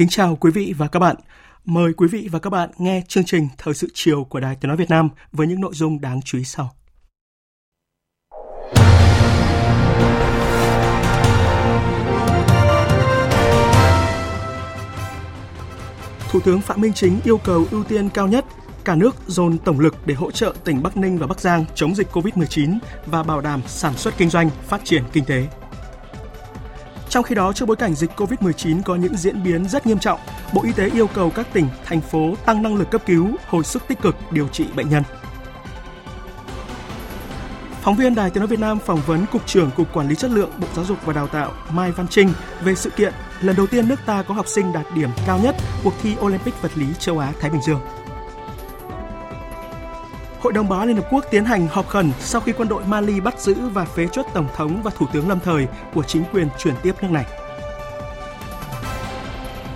Kính chào quý vị và các bạn. Mời quý vị và các bạn nghe chương trình Thời sự chiều của Đài Tiếng Nói Việt Nam với những nội dung đáng chú ý sau. Thủ tướng Phạm Minh Chính yêu cầu ưu tiên cao nhất cả nước dồn tổng lực để hỗ trợ tỉnh Bắc Ninh và Bắc Giang chống dịch COVID-19 và bảo đảm sản xuất kinh doanh, phát triển kinh tế. Trong khi đó, trước bối cảnh dịch COVID-19 có những diễn biến rất nghiêm trọng, Bộ Y tế yêu cầu các tỉnh, thành phố tăng năng lực cấp cứu, hồi sức tích cực điều trị bệnh nhân. Phóng viên Đài Tiếng nói Việt Nam phỏng vấn Cục trưởng Cục Quản lý Chất lượng Bộ Giáo dục và Đào tạo Mai Văn Trinh về sự kiện lần đầu tiên nước ta có học sinh đạt điểm cao nhất cuộc thi Olympic vật lý châu Á Thái Bình Dương. Hội đồng Bảo an Liên Hợp Quốc tiến hành họp khẩn sau khi quân đội Mali bắt giữ và phế chốt Tổng thống và Thủ tướng lâm thời của chính quyền chuyển tiếp nước này.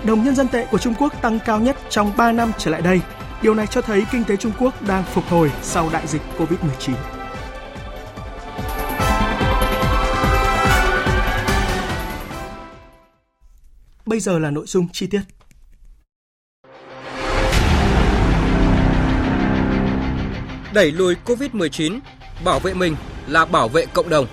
Đồng nhân dân tệ của Trung Quốc tăng cao nhất trong 3 năm trở lại đây. Điều này cho thấy kinh tế Trung Quốc đang phục hồi sau đại dịch COVID-19. Bây giờ là nội dung chi tiết. Đẩy lùi COVID-19, bảo vệ mình là bảo vệ cộng đồng.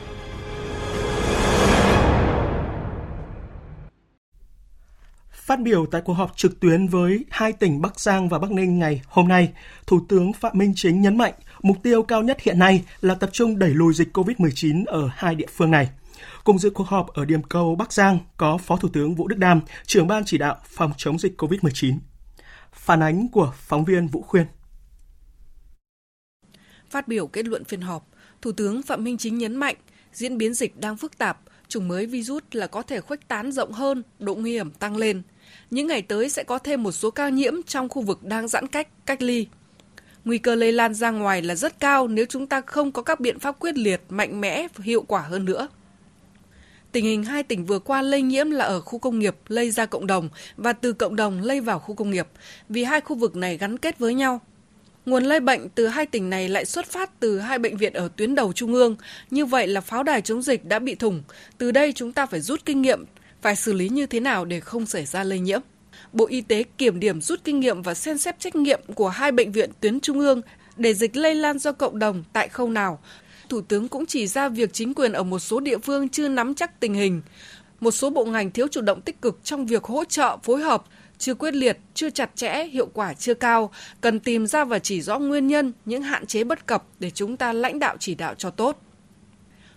Phát biểu tại cuộc họp trực tuyến với hai tỉnh Bắc Giang và Bắc Ninh ngày hôm nay, Thủ tướng Phạm Minh Chính nhấn mạnh mục tiêu cao nhất hiện nay là tập trung đẩy lùi dịch COVID-19 ở hai địa phương này. Cùng dự cuộc họp ở điểm cầu Bắc Giang có Phó Thủ tướng Vũ Đức Đam, trưởng ban chỉ đạo phòng chống dịch COVID-19. Phản ánh của phóng viên Vũ Khuyên. Phát biểu kết luận phiên họp, Thủ tướng Phạm Minh Chính nhấn mạnh diễn biến dịch đang phức tạp, chủng mới virus là có thể khuếch tán rộng hơn, độ nguy hiểm tăng lên. Những ngày tới sẽ có thêm một số ca nhiễm trong khu vực đang giãn cách, cách ly. Nguy cơ lây lan ra ngoài là rất cao nếu chúng ta không có các biện pháp quyết liệt, mạnh mẽ và hiệu quả hơn nữa. Tình hình hai tỉnh vừa qua lây nhiễm là ở khu công nghiệp lây ra cộng đồng và từ cộng đồng lây vào khu công nghiệp, vì hai khu vực này gắn kết với nhau. Nguồn lây bệnh từ hai tỉnh này lại xuất phát từ hai bệnh viện ở tuyến đầu trung ương, như vậy là pháo đài chống dịch đã bị thủng. Từ đây chúng ta phải rút kinh nghiệm, phải xử lý như thế nào để không xảy ra lây nhiễm. Bộ Y tế kiểm điểm rút kinh nghiệm và xem xét trách nhiệm của hai bệnh viện tuyến trung ương để dịch lây lan do cộng đồng tại khâu nào. Thủ tướng cũng chỉ ra việc chính quyền ở một số địa phương chưa nắm chắc tình hình. Một số bộ ngành thiếu chủ động tích cực trong việc hỗ trợ, phối hợp, chưa quyết liệt, chưa chặt chẽ, hiệu quả chưa cao, cần tìm ra và chỉ rõ nguyên nhân, những hạn chế bất cập để chúng ta lãnh đạo chỉ đạo cho tốt.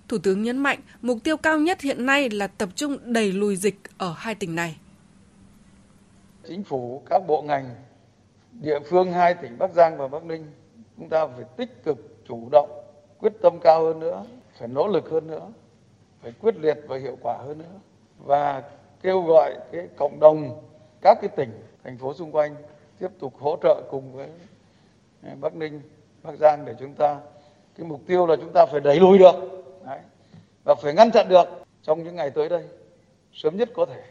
Thủ tướng nhấn mạnh, mục tiêu cao nhất hiện nay là tập trung đẩy lùi dịch ở hai tỉnh này. Chính phủ, các bộ ngành, địa phương hai tỉnh Bắc Giang và Bắc Ninh, chúng ta phải tích cực, chủ động, quyết tâm cao hơn nữa, phải nỗ lực hơn nữa, phải quyết liệt và hiệu quả hơn nữa và kêu gọi cái cộng đồng các cái tỉnh thành phố xung quanh tiếp tục hỗ trợ cùng với à, Bắc Ninh, Bắc Giang để chúng ta cái mục tiêu là chúng ta phải đẩy lùi được Đấy. và phải ngăn chặn được trong những ngày tới đây sớm nhất có thể.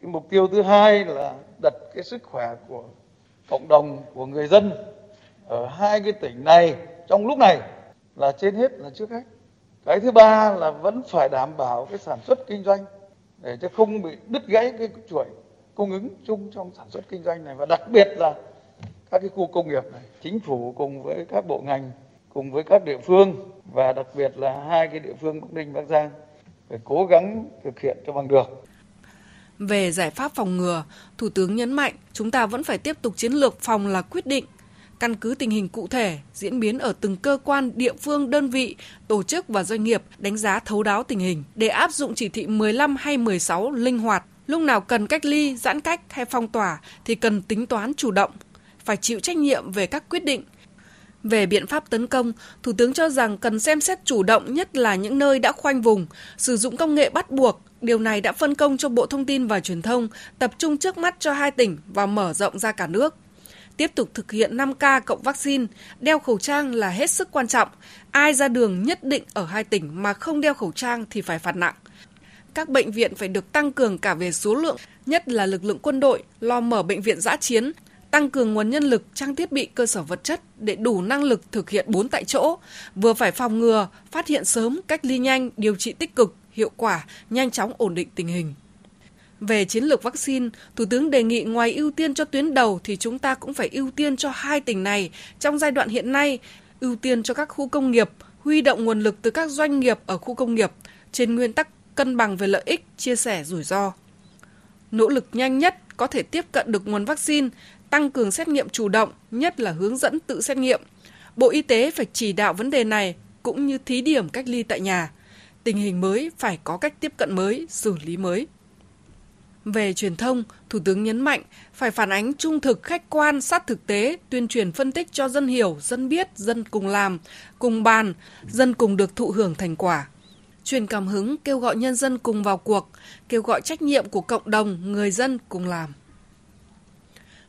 Cái mục tiêu thứ hai là đặt cái sức khỏe của cộng đồng của người dân ở hai cái tỉnh này trong lúc này là trên hết là trước hết. Cái thứ ba là vẫn phải đảm bảo cái sản xuất kinh doanh để cho không bị đứt gãy cái chuỗi cung ứng chung trong sản xuất kinh doanh này và đặc biệt là các cái khu công nghiệp này chính phủ cùng với các bộ ngành cùng với các địa phương và đặc biệt là hai cái địa phương Bắc Ninh Bắc Giang phải cố gắng thực hiện cho bằng được. Về giải pháp phòng ngừa, Thủ tướng nhấn mạnh chúng ta vẫn phải tiếp tục chiến lược phòng là quyết định căn cứ tình hình cụ thể, diễn biến ở từng cơ quan, địa phương, đơn vị, tổ chức và doanh nghiệp đánh giá thấu đáo tình hình để áp dụng chỉ thị 15 hay 16 linh hoạt. Lúc nào cần cách ly, giãn cách hay phong tỏa thì cần tính toán chủ động, phải chịu trách nhiệm về các quyết định. Về biện pháp tấn công, Thủ tướng cho rằng cần xem xét chủ động nhất là những nơi đã khoanh vùng, sử dụng công nghệ bắt buộc. Điều này đã phân công cho Bộ Thông tin và Truyền thông tập trung trước mắt cho hai tỉnh và mở rộng ra cả nước tiếp tục thực hiện 5K cộng vaccine, đeo khẩu trang là hết sức quan trọng. Ai ra đường nhất định ở hai tỉnh mà không đeo khẩu trang thì phải phạt nặng. Các bệnh viện phải được tăng cường cả về số lượng, nhất là lực lượng quân đội, lo mở bệnh viện giã chiến, tăng cường nguồn nhân lực, trang thiết bị cơ sở vật chất để đủ năng lực thực hiện bốn tại chỗ, vừa phải phòng ngừa, phát hiện sớm, cách ly nhanh, điều trị tích cực, hiệu quả, nhanh chóng ổn định tình hình. Về chiến lược vaccine, Thủ tướng đề nghị ngoài ưu tiên cho tuyến đầu thì chúng ta cũng phải ưu tiên cho hai tỉnh này trong giai đoạn hiện nay, ưu tiên cho các khu công nghiệp, huy động nguồn lực từ các doanh nghiệp ở khu công nghiệp trên nguyên tắc cân bằng về lợi ích, chia sẻ rủi ro. Nỗ lực nhanh nhất có thể tiếp cận được nguồn vaccine, tăng cường xét nghiệm chủ động, nhất là hướng dẫn tự xét nghiệm. Bộ Y tế phải chỉ đạo vấn đề này cũng như thí điểm cách ly tại nhà. Tình hình mới phải có cách tiếp cận mới, xử lý mới. Về truyền thông, Thủ tướng nhấn mạnh phải phản ánh trung thực, khách quan, sát thực tế, tuyên truyền phân tích cho dân hiểu, dân biết, dân cùng làm, cùng bàn, dân cùng được thụ hưởng thành quả. Truyền cảm hứng, kêu gọi nhân dân cùng vào cuộc, kêu gọi trách nhiệm của cộng đồng, người dân cùng làm.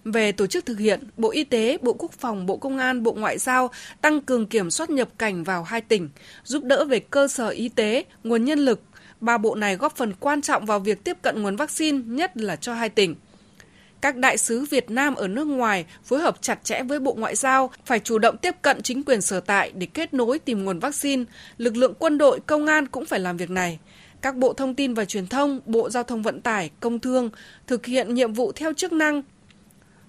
Về tổ chức thực hiện, Bộ Y tế, Bộ Quốc phòng, Bộ Công an, Bộ Ngoại giao tăng cường kiểm soát nhập cảnh vào hai tỉnh, giúp đỡ về cơ sở y tế, nguồn nhân lực, ba bộ này góp phần quan trọng vào việc tiếp cận nguồn vaccine, nhất là cho hai tỉnh. Các đại sứ Việt Nam ở nước ngoài phối hợp chặt chẽ với Bộ Ngoại giao, phải chủ động tiếp cận chính quyền sở tại để kết nối tìm nguồn vaccine. Lực lượng quân đội, công an cũng phải làm việc này. Các bộ thông tin và truyền thông, Bộ Giao thông Vận tải, Công Thương thực hiện nhiệm vụ theo chức năng.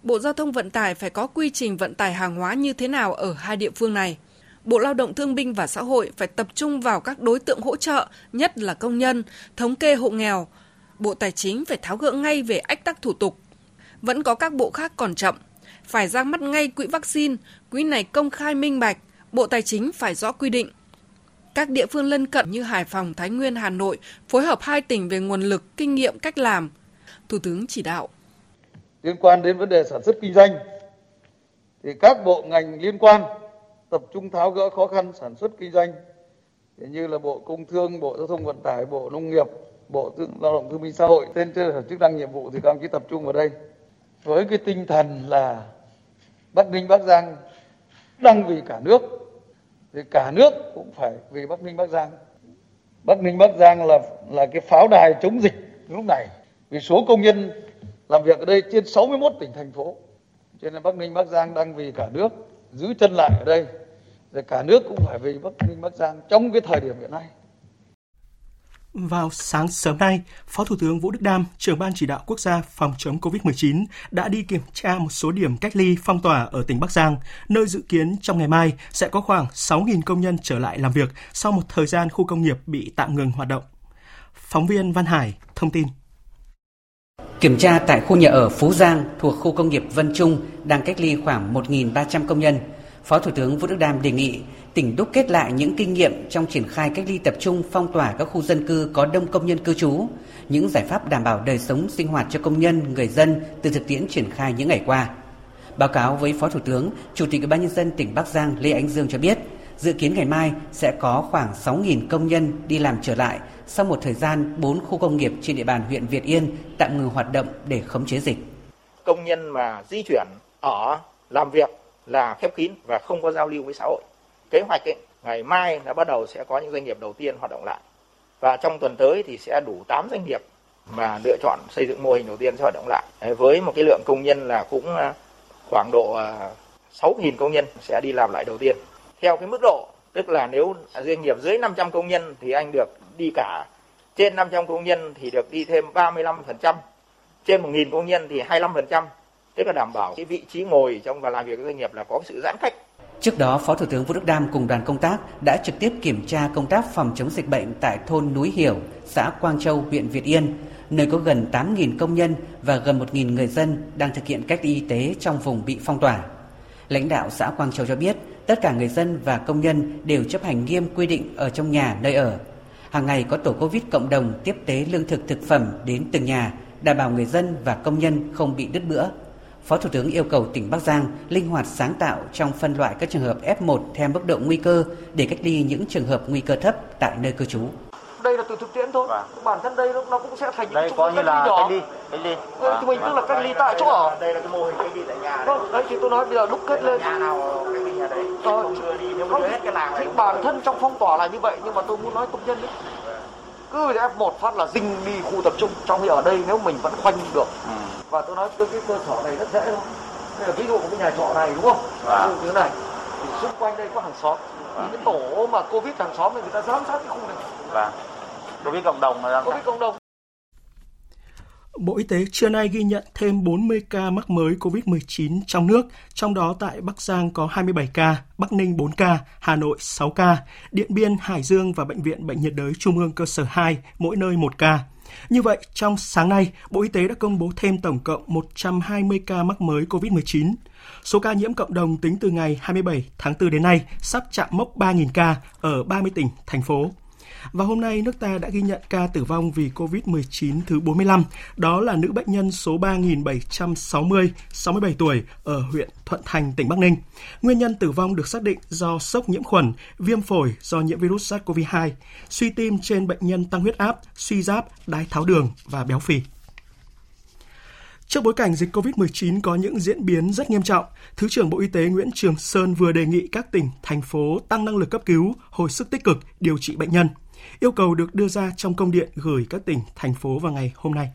Bộ Giao thông Vận tải phải có quy trình vận tải hàng hóa như thế nào ở hai địa phương này. Bộ Lao động Thương binh và Xã hội phải tập trung vào các đối tượng hỗ trợ, nhất là công nhân, thống kê hộ nghèo. Bộ Tài chính phải tháo gỡ ngay về ách tắc thủ tục. Vẫn có các bộ khác còn chậm. Phải ra mắt ngay quỹ vaccine, quỹ này công khai minh bạch, Bộ Tài chính phải rõ quy định. Các địa phương lân cận như Hải Phòng, Thái Nguyên, Hà Nội phối hợp hai tỉnh về nguồn lực, kinh nghiệm, cách làm. Thủ tướng chỉ đạo. Liên quan đến vấn đề sản xuất kinh doanh, thì các bộ ngành liên quan tập trung tháo gỡ khó khăn sản xuất kinh doanh. Như là bộ công thương, bộ giao thông vận tải, bộ nông nghiệp, bộ lao động thương binh xã hội trên sở chức năng nhiệm vụ thì các ông chí tập trung vào đây. Với cái tinh thần là bắc ninh, bắc giang đang vì cả nước, thì cả nước cũng phải vì bắc ninh, bắc giang. Bắc ninh, bắc giang là là cái pháo đài chống dịch lúc này. Vì số công nhân làm việc ở đây trên 61 tỉnh, thành phố. Cho nên bắc ninh, bắc giang đang vì cả nước, giữ chân lại ở đây rồi cả nước cũng phải vì Bắc Ninh Bắc Giang trong cái thời điểm hiện nay. Vào sáng sớm nay, Phó Thủ tướng Vũ Đức Đam, trưởng ban chỉ đạo quốc gia phòng chống COVID-19 đã đi kiểm tra một số điểm cách ly phong tỏa ở tỉnh Bắc Giang, nơi dự kiến trong ngày mai sẽ có khoảng 6.000 công nhân trở lại làm việc sau một thời gian khu công nghiệp bị tạm ngừng hoạt động. Phóng viên Văn Hải thông tin. Kiểm tra tại khu nhà ở Phú Giang thuộc khu công nghiệp Vân Trung đang cách ly khoảng 1.300 công nhân. Phó Thủ tướng Vũ Đức Đam đề nghị tỉnh đúc kết lại những kinh nghiệm trong triển khai cách ly tập trung phong tỏa các khu dân cư có đông công nhân cư trú, những giải pháp đảm bảo đời sống sinh hoạt cho công nhân, người dân từ thực tiễn triển khai những ngày qua. Báo cáo với Phó Thủ tướng, Chủ tịch Ủy ban nhân dân tỉnh Bắc Giang Lê Ánh Dương cho biết, dự kiến ngày mai sẽ có khoảng 6.000 công nhân đi làm trở lại sau một thời gian 4 khu công nghiệp trên địa bàn huyện Việt Yên tạm ngừng hoạt động để khống chế dịch. Công nhân mà di chuyển ở làm việc là khép kín và không có giao lưu với xã hội. Kế hoạch ấy, ngày mai là bắt đầu sẽ có những doanh nghiệp đầu tiên hoạt động lại. Và trong tuần tới thì sẽ đủ 8 doanh nghiệp mà lựa chọn xây dựng mô hình đầu tiên sẽ hoạt động lại. Với một cái lượng công nhân là cũng à, khoảng độ à, 6.000 công nhân sẽ đi làm lại đầu tiên. Theo cái mức độ, tức là nếu doanh nghiệp dưới 500 công nhân thì anh được đi cả. Trên 500 công nhân thì được đi thêm 35%. Trên 1.000 công nhân thì 25% tức là đảm bảo cái vị trí ngồi trong và làm việc với doanh nghiệp là có sự giãn cách Trước đó, Phó Thủ tướng Vũ Đức Đam cùng đoàn công tác đã trực tiếp kiểm tra công tác phòng chống dịch bệnh tại thôn Núi Hiểu, xã Quang Châu, huyện Việt Yên, nơi có gần 8.000 công nhân và gần 1.000 người dân đang thực hiện cách ly y tế trong vùng bị phong tỏa. Lãnh đạo xã Quang Châu cho biết, tất cả người dân và công nhân đều chấp hành nghiêm quy định ở trong nhà nơi ở. Hàng ngày có tổ Covid cộng đồng tiếp tế lương thực thực phẩm đến từng nhà, đảm bảo người dân và công nhân không bị đứt bữa. Phó Thủ tướng yêu cầu tỉnh Bắc Giang linh hoạt sáng tạo trong phân loại các trường hợp F1 theo mức độ nguy cơ để cách ly những trường hợp nguy cơ thấp tại nơi cư trú. Đây là từ thực tiễn thôi. Vâng. Bản thân đây nó cũng sẽ thành đây có như là nhỏ. cách ly, cách ly. Vâng. Thì mình tức là cách ly tại chỗ ở. Đây là cái mô hình cách ly tại nhà. Vâng, đấy thì tôi nói bây giờ đúc kết lên. Nhà nào cách ly nhà đấy. Rồi. Không đưa đi nếu đưa hết cái làng thì bản thân trong phong tỏa là như vậy nhưng mà tôi muốn nói công nhân đấy cứ F1 phát là dinh đi khu tập trung trong khi ở đây nếu mình vẫn khoanh được. Ừ. và tôi nói cái cơ sở này rất dễ thôi. Đây là ví dụ của cái nhà trọ này đúng không? À. như thế này. Thì xung quanh đây có hàng xóm. À. thì cái tổ mà covid hàng xóm thì người ta giám sát cái khu này. Vâng covid cộng đồng mà covid cộng đồng Bộ Y tế trưa nay ghi nhận thêm 40 ca mắc mới COVID-19 trong nước, trong đó tại Bắc Giang có 27 ca, Bắc Ninh 4 ca, Hà Nội 6 ca, Điện Biên, Hải Dương và Bệnh viện Bệnh nhiệt đới Trung ương cơ sở 2, mỗi nơi 1 ca. Như vậy, trong sáng nay, Bộ Y tế đã công bố thêm tổng cộng 120 ca mắc mới COVID-19. Số ca nhiễm cộng đồng tính từ ngày 27 tháng 4 đến nay sắp chạm mốc 3.000 ca ở 30 tỉnh, thành phố. Và hôm nay, nước ta đã ghi nhận ca tử vong vì COVID-19 thứ 45. Đó là nữ bệnh nhân số 3760, 67 tuổi ở huyện Thuận Thành, tỉnh Bắc Ninh. Nguyên nhân tử vong được xác định do sốc nhiễm khuẩn, viêm phổi do nhiễm virus SARS-CoV-2, suy tim trên bệnh nhân tăng huyết áp, suy giáp, đái tháo đường và béo phì. Trước bối cảnh dịch COVID-19 có những diễn biến rất nghiêm trọng, Thứ trưởng Bộ Y tế Nguyễn Trường Sơn vừa đề nghị các tỉnh, thành phố tăng năng lực cấp cứu, hồi sức tích cực, điều trị bệnh nhân. Yêu cầu được đưa ra trong công điện gửi các tỉnh, thành phố vào ngày hôm nay.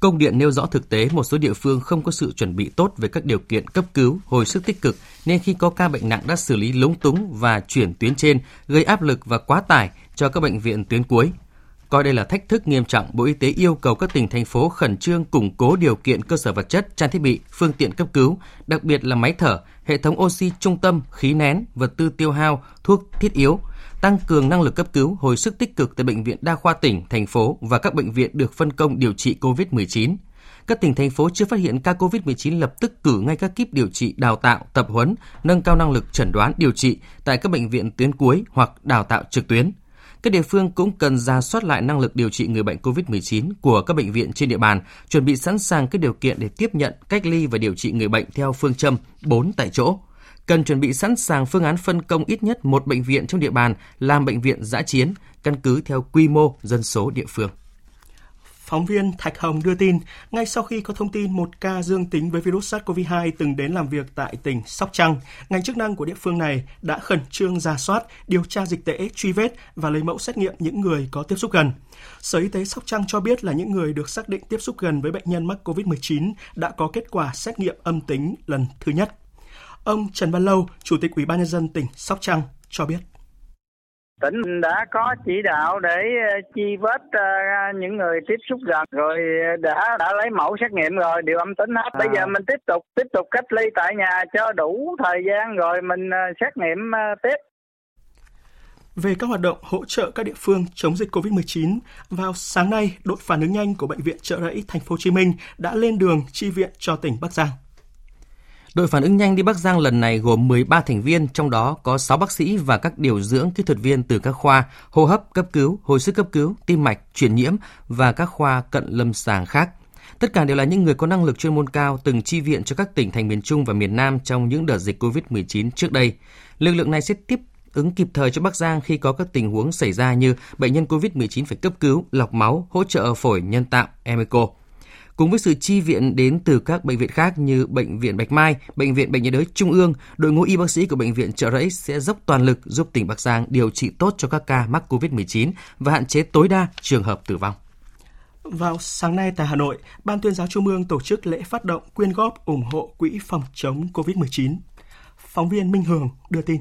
Công điện nêu rõ thực tế một số địa phương không có sự chuẩn bị tốt về các điều kiện cấp cứu, hồi sức tích cực nên khi có ca bệnh nặng đã xử lý lúng túng và chuyển tuyến trên, gây áp lực và quá tải cho các bệnh viện tuyến cuối. Coi đây là thách thức nghiêm trọng, Bộ Y tế yêu cầu các tỉnh thành phố khẩn trương củng cố điều kiện cơ sở vật chất, trang thiết bị, phương tiện cấp cứu, đặc biệt là máy thở, hệ thống oxy trung tâm, khí nén, vật tư tiêu hao, thuốc thiết yếu, tăng cường năng lực cấp cứu, hồi sức tích cực tại bệnh viện đa khoa tỉnh, thành phố và các bệnh viện được phân công điều trị COVID-19. Các tỉnh thành phố chưa phát hiện ca COVID-19 lập tức cử ngay các kíp điều trị đào tạo, tập huấn, nâng cao năng lực chẩn đoán điều trị tại các bệnh viện tuyến cuối hoặc đào tạo trực tuyến. Các địa phương cũng cần ra soát lại năng lực điều trị người bệnh COVID-19 của các bệnh viện trên địa bàn, chuẩn bị sẵn sàng các điều kiện để tiếp nhận, cách ly và điều trị người bệnh theo phương châm 4 tại chỗ cần chuẩn bị sẵn sàng phương án phân công ít nhất một bệnh viện trong địa bàn làm bệnh viện giã chiến, căn cứ theo quy mô dân số địa phương. Phóng viên Thạch Hồng đưa tin, ngay sau khi có thông tin một ca dương tính với virus SARS-CoV-2 từng đến làm việc tại tỉnh Sóc Trăng, ngành chức năng của địa phương này đã khẩn trương ra soát, điều tra dịch tễ, truy vết và lấy mẫu xét nghiệm những người có tiếp xúc gần. Sở Y tế Sóc Trăng cho biết là những người được xác định tiếp xúc gần với bệnh nhân mắc COVID-19 đã có kết quả xét nghiệm âm tính lần thứ nhất. Ông Trần Văn Lâu, Chủ tịch Ủy ban nhân dân tỉnh Sóc Trăng cho biết. Tỉnh đã có chỉ đạo để ờ, chi vết ờ, những người tiếp xúc gần rồi đã đã lấy mẫu xét nghiệm rồi đều âm tính hết. Bây à. giờ mình tiếp tục tiếp tục cách ly tại nhà cho đủ thời gian rồi mình ờ, xét nghiệm tiếp. Về các hoạt động hỗ trợ các địa phương chống dịch COVID-19, vào sáng nay, đội phản ứng nhanh của bệnh viện Trợ Rẫy Thành phố Hồ Chí Minh đã lên đường chi viện cho tỉnh Bắc Giang. Đội phản ứng nhanh đi Bắc Giang lần này gồm 13 thành viên, trong đó có 6 bác sĩ và các điều dưỡng kỹ thuật viên từ các khoa hô hấp, cấp cứu, hồi sức cấp cứu, tim mạch, truyền nhiễm và các khoa cận lâm sàng khác. Tất cả đều là những người có năng lực chuyên môn cao từng chi viện cho các tỉnh thành miền Trung và miền Nam trong những đợt dịch COVID-19 trước đây. Lực lượng này sẽ tiếp ứng kịp thời cho Bắc Giang khi có các tình huống xảy ra như bệnh nhân COVID-19 phải cấp cứu, lọc máu, hỗ trợ phổi nhân tạo, EMECO. Cùng với sự chi viện đến từ các bệnh viện khác như Bệnh viện Bạch Mai, Bệnh viện Bệnh nhiệt đới Trung ương, đội ngũ y bác sĩ của Bệnh viện Trợ Rẫy sẽ dốc toàn lực giúp tỉnh Bắc Giang điều trị tốt cho các ca mắc COVID-19 và hạn chế tối đa trường hợp tử vong. Vào sáng nay tại Hà Nội, Ban tuyên giáo Trung ương tổ chức lễ phát động quyên góp ủng hộ quỹ phòng chống COVID-19. Phóng viên Minh Hường đưa tin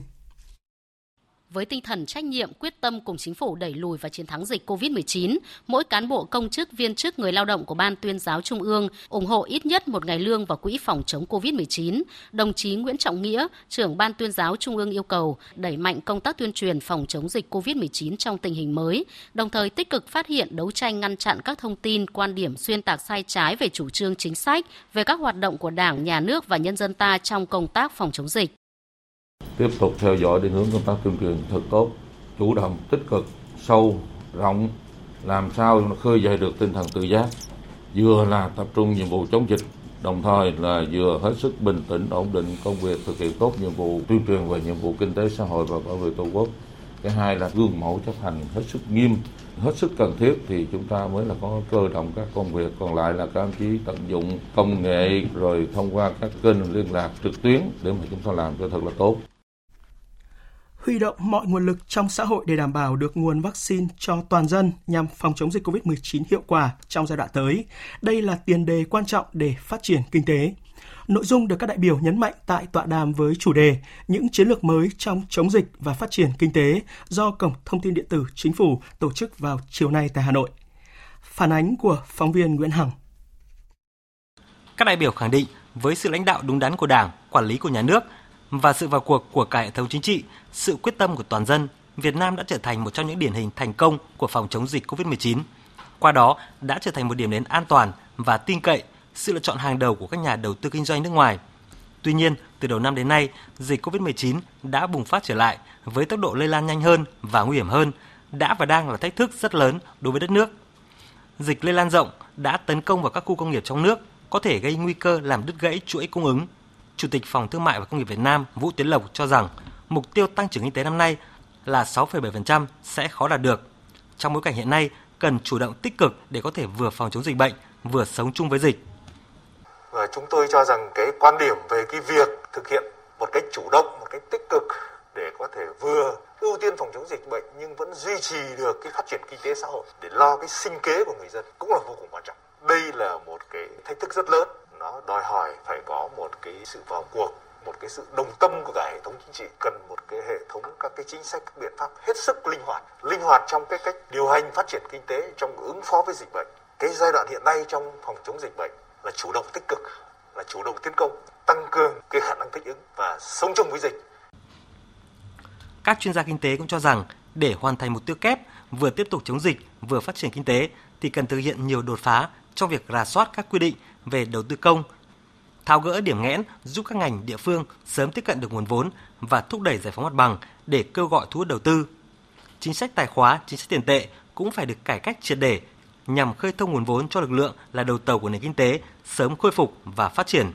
với tinh thần trách nhiệm, quyết tâm cùng chính phủ đẩy lùi và chiến thắng dịch COVID-19, mỗi cán bộ công chức, viên chức, người lao động của Ban tuyên giáo Trung ương ủng hộ ít nhất một ngày lương vào quỹ phòng chống COVID-19. Đồng chí Nguyễn Trọng Nghĩa, trưởng Ban tuyên giáo Trung ương yêu cầu đẩy mạnh công tác tuyên truyền phòng chống dịch COVID-19 trong tình hình mới, đồng thời tích cực phát hiện đấu tranh ngăn chặn các thông tin, quan điểm xuyên tạc sai trái về chủ trương chính sách, về các hoạt động của Đảng, Nhà nước và nhân dân ta trong công tác phòng chống dịch. Tiếp tục theo dõi định hướng công tác tuyên truyền thật tốt, chủ động, tích cực, sâu, rộng, làm sao khơi dậy được tinh thần tự giác, vừa là tập trung nhiệm vụ chống dịch, đồng thời là vừa hết sức bình tĩnh, ổn định công việc thực hiện tốt nhiệm vụ tuyên truyền về nhiệm vụ kinh tế xã hội và bảo vệ tổ quốc. Cái hai là gương mẫu chấp hành hết sức nghiêm, hết sức cần thiết thì chúng ta mới là có cơ động các công việc còn lại là các anh chí tận dụng công nghệ rồi thông qua các kênh liên lạc trực tuyến để mà chúng ta làm cho thật là tốt huy động mọi nguồn lực trong xã hội để đảm bảo được nguồn vaccine cho toàn dân nhằm phòng chống dịch COVID-19 hiệu quả trong giai đoạn tới. Đây là tiền đề quan trọng để phát triển kinh tế. Nội dung được các đại biểu nhấn mạnh tại tọa đàm với chủ đề Những chiến lược mới trong chống dịch và phát triển kinh tế do Cổng Thông tin Điện tử Chính phủ tổ chức vào chiều nay tại Hà Nội. Phản ánh của phóng viên Nguyễn Hằng. Các đại biểu khẳng định với sự lãnh đạo đúng đắn của Đảng, quản lý của nhà nước và sự vào cuộc của cả hệ thống chính trị, sự quyết tâm của toàn dân, Việt Nam đã trở thành một trong những điển hình thành công của phòng chống dịch COVID-19. Qua đó đã trở thành một điểm đến an toàn và tin cậy, sự lựa chọn hàng đầu của các nhà đầu tư kinh doanh nước ngoài. Tuy nhiên, từ đầu năm đến nay, dịch COVID-19 đã bùng phát trở lại với tốc độ lây lan nhanh hơn và nguy hiểm hơn, đã và đang là thách thức rất lớn đối với đất nước. Dịch lây lan rộng đã tấn công vào các khu công nghiệp trong nước, có thể gây nguy cơ làm đứt gãy chuỗi cung ứng, Chủ tịch Phòng Thương mại và Công nghiệp Việt Nam Vũ Tiến Lộc cho rằng mục tiêu tăng trưởng kinh tế năm nay là 6,7% sẽ khó đạt được. Trong bối cảnh hiện nay, cần chủ động tích cực để có thể vừa phòng chống dịch bệnh, vừa sống chung với dịch. Và chúng tôi cho rằng cái quan điểm về cái việc thực hiện một cách chủ động, một cách tích cực để có thể vừa ưu tiên phòng chống dịch bệnh nhưng vẫn duy trì được cái phát triển kinh tế xã hội để lo cái sinh kế của người dân cũng là vô cùng quan trọng. Đây là một cái thách thức rất lớn nó đòi hỏi phải có một cái sự vào cuộc một cái sự đồng tâm của cả hệ thống chính trị cần một cái hệ thống các cái chính sách các biện pháp hết sức linh hoạt linh hoạt trong cái cách điều hành phát triển kinh tế trong ứng phó với dịch bệnh cái giai đoạn hiện nay trong phòng chống dịch bệnh là chủ động tích cực là chủ động tiến công tăng cường cái khả năng thích ứng và sống chung với dịch các chuyên gia kinh tế cũng cho rằng để hoàn thành mục tiêu kép vừa tiếp tục chống dịch vừa phát triển kinh tế thì cần thực hiện nhiều đột phá trong việc rà soát các quy định về đầu tư công, tháo gỡ điểm nghẽn giúp các ngành địa phương sớm tiếp cận được nguồn vốn và thúc đẩy giải phóng mặt bằng để kêu gọi thu hút đầu tư. Chính sách tài khóa, chính sách tiền tệ cũng phải được cải cách triệt để nhằm khơi thông nguồn vốn cho lực lượng là đầu tàu của nền kinh tế sớm khôi phục và phát triển.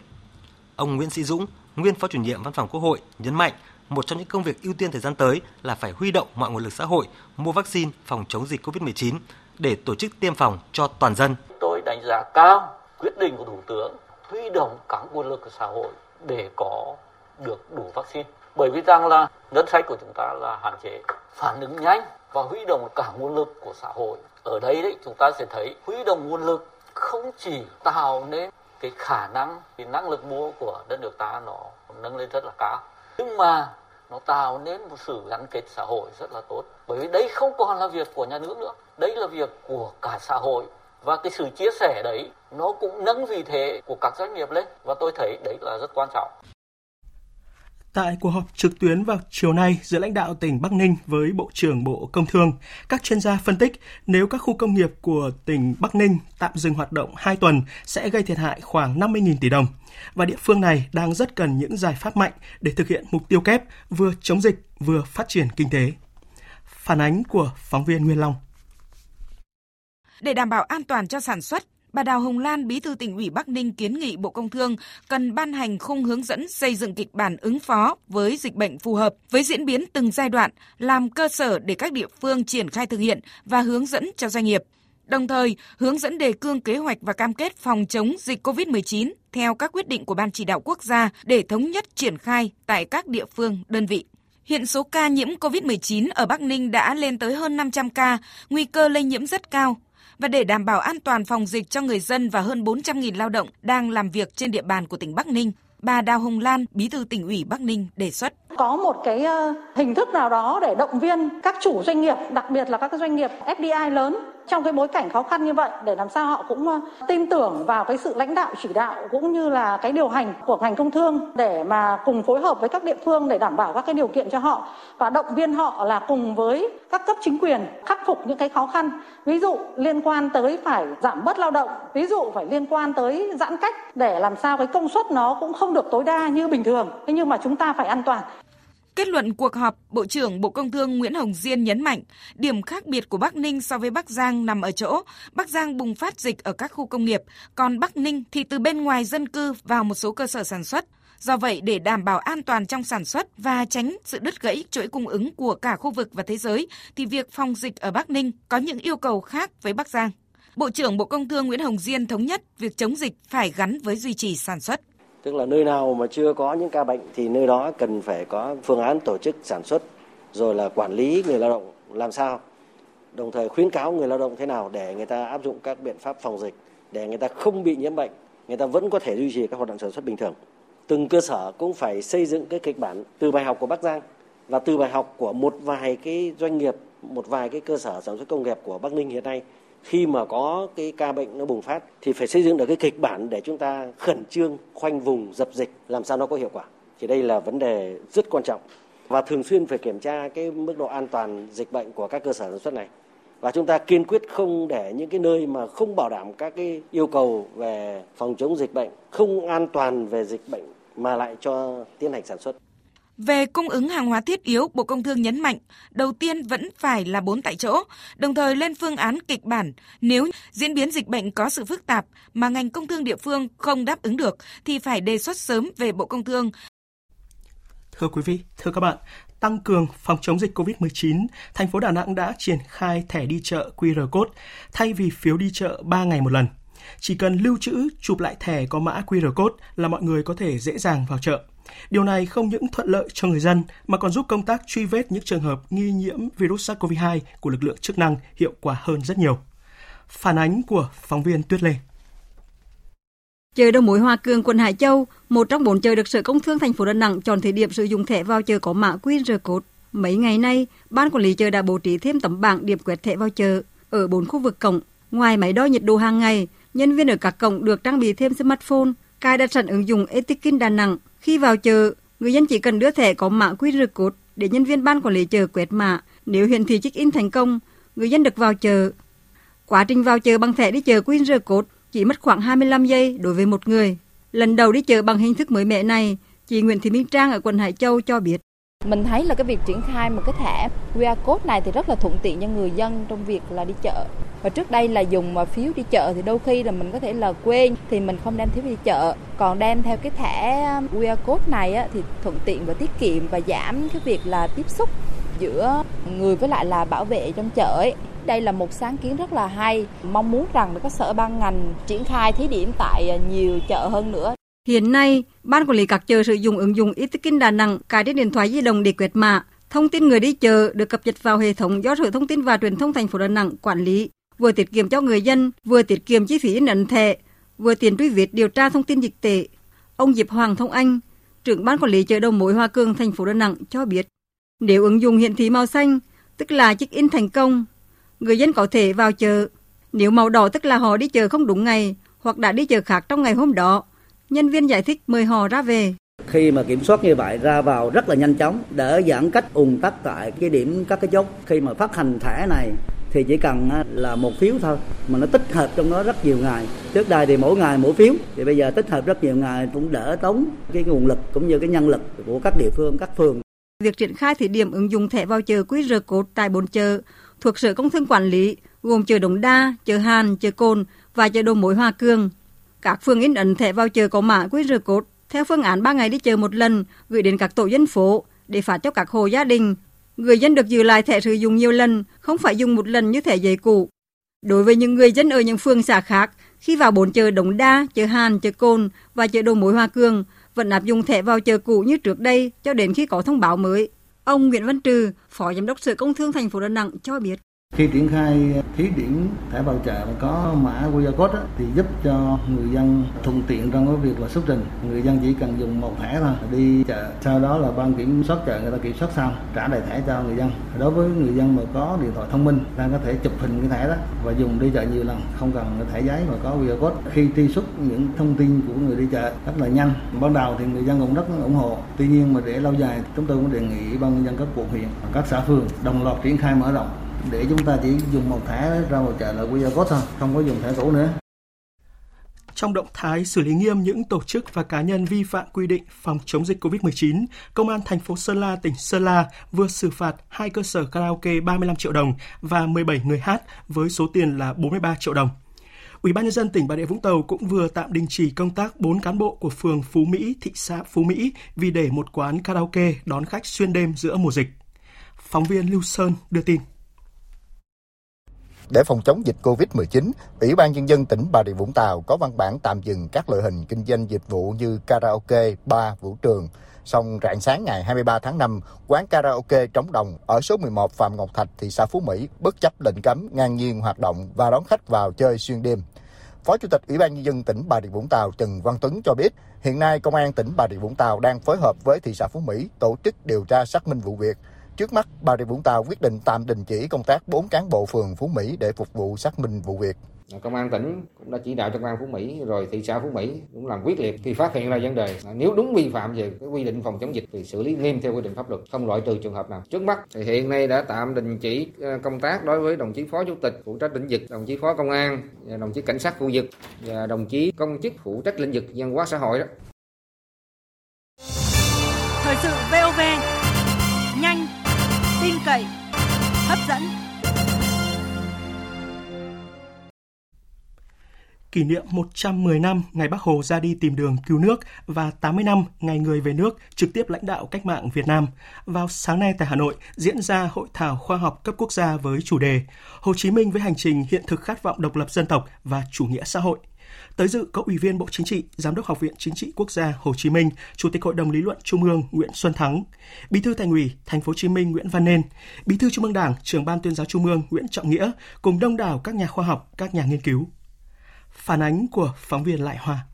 Ông Nguyễn Sĩ Dũng, nguyên phó chủ nhiệm Văn phòng Quốc hội nhấn mạnh một trong những công việc ưu tiên thời gian tới là phải huy động mọi nguồn lực xã hội mua vaccine phòng chống dịch COVID-19 để tổ chức tiêm phòng cho toàn dân. Tôi đánh giá cao quyết định của thủ tướng huy động các nguồn lực của xã hội để có được đủ vaccine bởi vì rằng là ngân sách của chúng ta là hạn chế phản ứng nhanh và huy động cả nguồn lực của xã hội ở đây đấy, chúng ta sẽ thấy huy động nguồn lực không chỉ tạo nên cái khả năng, cái năng lực mua của đất nước ta nó nâng lên rất là cao, nhưng mà nó tạo nên một sự gắn kết xã hội rất là tốt. Bởi vì đây không còn là việc của nhà nước nữa, đây là việc của cả xã hội. Và cái sự chia sẻ đấy, nó cũng nâng vị thế của các doanh nghiệp lên. Và tôi thấy đấy là rất quan trọng. Tại cuộc họp trực tuyến vào chiều nay giữa lãnh đạo tỉnh Bắc Ninh với Bộ trưởng Bộ Công Thương, các chuyên gia phân tích nếu các khu công nghiệp của tỉnh Bắc Ninh tạm dừng hoạt động 2 tuần sẽ gây thiệt hại khoảng 50.000 tỷ đồng. Và địa phương này đang rất cần những giải pháp mạnh để thực hiện mục tiêu kép vừa chống dịch vừa phát triển kinh tế. Phản ánh của phóng viên Nguyên Long. Để đảm bảo an toàn cho sản xuất, bà Đào Hồng Lan, Bí thư tỉnh ủy Bắc Ninh kiến nghị Bộ Công Thương cần ban hành khung hướng dẫn xây dựng kịch bản ứng phó với dịch bệnh phù hợp với diễn biến từng giai đoạn, làm cơ sở để các địa phương triển khai thực hiện và hướng dẫn cho doanh nghiệp. Đồng thời, hướng dẫn đề cương kế hoạch và cam kết phòng chống dịch COVID-19 theo các quyết định của Ban chỉ đạo quốc gia để thống nhất triển khai tại các địa phương, đơn vị. Hiện số ca nhiễm COVID-19 ở Bắc Ninh đã lên tới hơn 500 ca, nguy cơ lây nhiễm rất cao, và để đảm bảo an toàn phòng dịch cho người dân và hơn 400.000 lao động đang làm việc trên địa bàn của tỉnh Bắc Ninh, Bà Đào Hồng Lan, Bí thư tỉnh ủy Bắc Ninh đề xuất. Có một cái ờ, hình thức nào đó để động viên các chủ doanh nghiệp, đặc biệt là các doanh nghiệp FDI lớn trong cái bối cảnh khó khăn như vậy để làm sao họ cũng ờ, tin tưởng vào cái sự lãnh đạo chỉ đạo cũng như là cái điều hành của ngành công thương để mà cùng phối hợp với các địa phương để đảm bảo các cái điều kiện cho họ và động viên họ là cùng với các cấp chính quyền khắc phục những cái khó khăn. Ví dụ liên quan tới phải giảm bớt lao động, ví dụ phải liên quan tới giãn cách để làm sao cái công suất nó cũng không được tối đa như bình thường. Thế nhưng mà chúng ta phải an toàn. Kết luận cuộc họp, Bộ trưởng Bộ Công Thương Nguyễn Hồng Diên nhấn mạnh, điểm khác biệt của Bắc Ninh so với Bắc Giang nằm ở chỗ Bắc Giang bùng phát dịch ở các khu công nghiệp, còn Bắc Ninh thì từ bên ngoài dân cư vào một số cơ sở sản xuất. Do vậy, để đảm bảo an toàn trong sản xuất và tránh sự đứt gãy chuỗi cung ứng của cả khu vực và thế giới, thì việc phòng dịch ở Bắc Ninh có những yêu cầu khác với Bắc Giang. Bộ trưởng Bộ Công Thương Nguyễn Hồng Diên thống nhất việc chống dịch phải gắn với duy trì sản xuất. Tức là nơi nào mà chưa có những ca bệnh thì nơi đó cần phải có phương án tổ chức sản xuất rồi là quản lý người lao động làm sao. Đồng thời khuyến cáo người lao động thế nào để người ta áp dụng các biện pháp phòng dịch để người ta không bị nhiễm bệnh, người ta vẫn có thể duy trì các hoạt động sản xuất bình thường. Từng cơ sở cũng phải xây dựng cái kịch bản từ bài học của Bắc Giang và từ bài học của một vài cái doanh nghiệp, một vài cái cơ sở sản xuất công nghiệp của Bắc Ninh hiện nay khi mà có cái ca bệnh nó bùng phát thì phải xây dựng được cái kịch bản để chúng ta khẩn trương, khoanh vùng, dập dịch, làm sao nó có hiệu quả. Thì đây là vấn đề rất quan trọng và thường xuyên phải kiểm tra cái mức độ an toàn dịch bệnh của các cơ sở sản xuất này. Và chúng ta kiên quyết không để những cái nơi mà không bảo đảm các cái yêu cầu về phòng chống dịch bệnh, không an toàn về dịch bệnh mà lại cho tiến hành sản xuất về cung ứng hàng hóa thiết yếu, Bộ Công Thương nhấn mạnh, đầu tiên vẫn phải là bốn tại chỗ, đồng thời lên phương án kịch bản nếu diễn biến dịch bệnh có sự phức tạp mà ngành công thương địa phương không đáp ứng được thì phải đề xuất sớm về Bộ Công Thương. Thưa quý vị, thưa các bạn, tăng cường phòng chống dịch COVID-19, thành phố Đà Nẵng đã triển khai thẻ đi chợ QR code thay vì phiếu đi chợ 3 ngày một lần. Chỉ cần lưu trữ, chụp lại thẻ có mã QR code là mọi người có thể dễ dàng vào chợ. Điều này không những thuận lợi cho người dân mà còn giúp công tác truy vết những trường hợp nghi nhiễm virus SARS-CoV-2 của lực lượng chức năng hiệu quả hơn rất nhiều. Phản ánh của phóng viên Tuyết Lê. Chợ đầu mối Hoa Cường, quận Hải Châu, một trong bốn chợ được Sở Công Thương thành phố Đà Nẵng chọn thí điểm sử dụng thẻ vào chợ có mã QR code. Mấy ngày nay, ban quản lý chợ đã bố trí thêm tấm bảng điểm quẹt thẻ vào chợ ở bốn khu vực cổng. Ngoài máy đo nhiệt độ hàng ngày, nhân viên ở các cổng được trang bị thêm smartphone, cài đặt sẵn ứng dụng Etikin Đà Nẵng khi vào chợ, người dân chỉ cần đưa thẻ có mã QR code để nhân viên ban quản lý chợ quét mã. Nếu hiển thị check-in thành công, người dân được vào chợ. Quá trình vào chợ bằng thẻ đi chợ QR code chỉ mất khoảng 25 giây đối với một người. Lần đầu đi chợ bằng hình thức mới mẻ này, chị Nguyễn Thị Minh Trang ở quận Hải Châu cho biết. Mình thấy là cái việc triển khai một cái thẻ QR code này thì rất là thuận tiện cho người dân trong việc là đi chợ. Và trước đây là dùng mà phiếu đi chợ thì đôi khi là mình có thể là quên thì mình không đem phiếu đi chợ. Còn đem theo cái thẻ um, QR code này á, thì thuận tiện và tiết kiệm và giảm cái việc là tiếp xúc giữa người với lại là bảo vệ trong chợ ấy. Đây là một sáng kiến rất là hay. Mong muốn rằng các sở ban ngành triển khai thí điểm tại à, nhiều chợ hơn nữa Hiện nay, Ban quản lý các chợ sử dụng ứng dụng Itikin Đà Nẵng cài trên điện thoại di động để quét mã. Thông tin người đi chợ được cập nhật vào hệ thống do Sở Thông tin và Truyền thông thành phố Đà Nẵng quản lý, vừa tiết kiệm cho người dân, vừa tiết kiệm chi phí in ấn thẻ, vừa tiền truy vết điều tra thông tin dịch tễ. Ông Diệp Hoàng Thông Anh, trưởng ban quản lý chợ đầu mối Hoa Cường thành phố Đà Nẵng cho biết, nếu ứng dụng hiển thị màu xanh, tức là check-in thành công, người dân có thể vào chợ. Nếu màu đỏ tức là họ đi chợ không đúng ngày hoặc đã đi chợ khác trong ngày hôm đó, Nhân viên giải thích mời họ ra về. Khi mà kiểm soát như vậy ra vào rất là nhanh chóng để giãn cách ùn tắc tại cái điểm các cái chốt. Khi mà phát hành thẻ này thì chỉ cần là một phiếu thôi mà nó tích hợp trong đó rất nhiều ngày trước đây thì mỗi ngày mỗi phiếu thì bây giờ tích hợp rất nhiều ngày cũng đỡ tốn cái nguồn lực cũng như cái nhân lực của các địa phương các phường việc triển khai thí điểm ứng dụng thẻ vào chợ QR code tại bốn chợ thuộc sở công thương quản lý gồm chợ Đồng Đa, chợ Hàn, chợ Cồn và chợ đầu mối Hoa Cương các phường in ấn thẻ vào chợ có mã QR code theo phương án 3 ngày đi chợ một lần gửi đến các tổ dân phố để phát cho các hộ gia đình. Người dân được giữ lại thẻ sử dụng nhiều lần, không phải dùng một lần như thẻ giấy cũ. Đối với những người dân ở những phường xã khác, khi vào bốn chợ Đống Đa, chợ Hàn, chợ Cồn và chợ Đầu Mối Hoa cương vẫn áp dụng thẻ vào chợ cũ như trước đây cho đến khi có thông báo mới. Ông Nguyễn Văn Trừ, Phó Giám đốc Sở Công Thương thành phố Đà Nẵng cho biết. Khi triển khai thí điểm thẻ vào chợ mà có mã QR code á, thì giúp cho người dân thuận tiện trong cái việc là xuất trình. Người dân chỉ cần dùng một thẻ thôi đi chợ. Sau đó là ban kiểm soát chợ người ta kiểm soát xong trả lại thẻ cho người dân. Đối với người dân mà có điện thoại thông minh, ta có thể chụp hình cái thẻ đó và dùng đi chợ nhiều lần, không cần thẻ giấy mà có QR code. Khi truy xuất những thông tin của người đi chợ rất là nhanh. Ban đầu thì người dân cũng rất ủng hộ. Tuy nhiên mà để lâu dài, chúng tôi cũng đề nghị ban nhân dân các quận huyện, các xã phường đồng loạt triển khai mở rộng để chúng ta chỉ dùng một thẻ ra vào chợ là QR code thôi, không có dùng thẻ cũ nữa. Trong động thái xử lý nghiêm những tổ chức và cá nhân vi phạm quy định phòng chống dịch COVID-19, Công an thành phố Sơn La, tỉnh Sơn La vừa xử phạt hai cơ sở karaoke 35 triệu đồng và 17 người hát với số tiền là 43 triệu đồng. Ủy ban nhân dân tỉnh Bà Rịa Vũng Tàu cũng vừa tạm đình chỉ công tác 4 cán bộ của phường Phú Mỹ, thị xã Phú Mỹ vì để một quán karaoke đón khách xuyên đêm giữa mùa dịch. Phóng viên Lưu Sơn đưa tin. Để phòng chống dịch COVID-19, Ủy ban Nhân dân tỉnh Bà Rịa Vũng Tàu có văn bản tạm dừng các loại hình kinh doanh dịch vụ như karaoke, bar, vũ trường. Song rạng sáng ngày 23 tháng 5, quán karaoke Trống Đồng ở số 11 Phạm Ngọc Thạch, thị xã Phú Mỹ bất chấp lệnh cấm ngang nhiên hoạt động và đón khách vào chơi xuyên đêm. Phó Chủ tịch Ủy ban Nhân dân tỉnh Bà Rịa Vũng Tàu Trần Văn Tuấn cho biết, hiện nay Công an tỉnh Bà Rịa Vũng Tàu đang phối hợp với thị xã Phú Mỹ tổ chức điều tra xác minh vụ việc, Trước mắt, Bà Rịa Vũng Tàu quyết định tạm đình chỉ công tác 4 cán bộ phường Phú Mỹ để phục vụ xác minh vụ việc. Công an tỉnh cũng đã chỉ đạo cho công an Phú Mỹ rồi thị xã Phú Mỹ cũng làm quyết liệt khi phát hiện ra vấn đề. Nếu đúng vi phạm về cái quy định phòng chống dịch thì xử lý nghiêm theo quy định pháp luật không loại trừ trường hợp nào. Trước mắt thì hiện nay đã tạm đình chỉ ờ, công tác đối với đồng chí phó chủ tịch phụ trách lĩnh vực đồng chí phó công an đồng chí cảnh sát khu vực và đồng chí công chức phụ trách lĩnh vực văn hóa xã hội đó. Thời sự VOV tin cậy, hấp dẫn. Kỷ niệm 110 năm ngày Bác Hồ ra đi tìm đường cứu nước và 80 năm ngày người về nước trực tiếp lãnh đạo cách mạng Việt Nam. Vào sáng nay tại Hà Nội diễn ra hội thảo khoa học cấp quốc gia với chủ đề Hồ Chí Minh với hành trình hiện thực khát vọng độc lập dân tộc và chủ nghĩa xã hội – Tới dự có Ủy viên Bộ Chính trị, Giám đốc Học viện Chính trị Quốc gia Hồ Chí Minh, Chủ tịch Hội đồng Lý luận Trung ương Nguyễn Xuân Thắng, Bí thư Thành ủy Thành phố Hồ Chí Minh Nguyễn Văn Nên, Bí thư Trung ương Đảng, Trưởng ban Tuyên giáo Trung ương Nguyễn Trọng Nghĩa cùng đông đảo các nhà khoa học, các nhà nghiên cứu. Phản ánh của phóng viên Lại Hoa.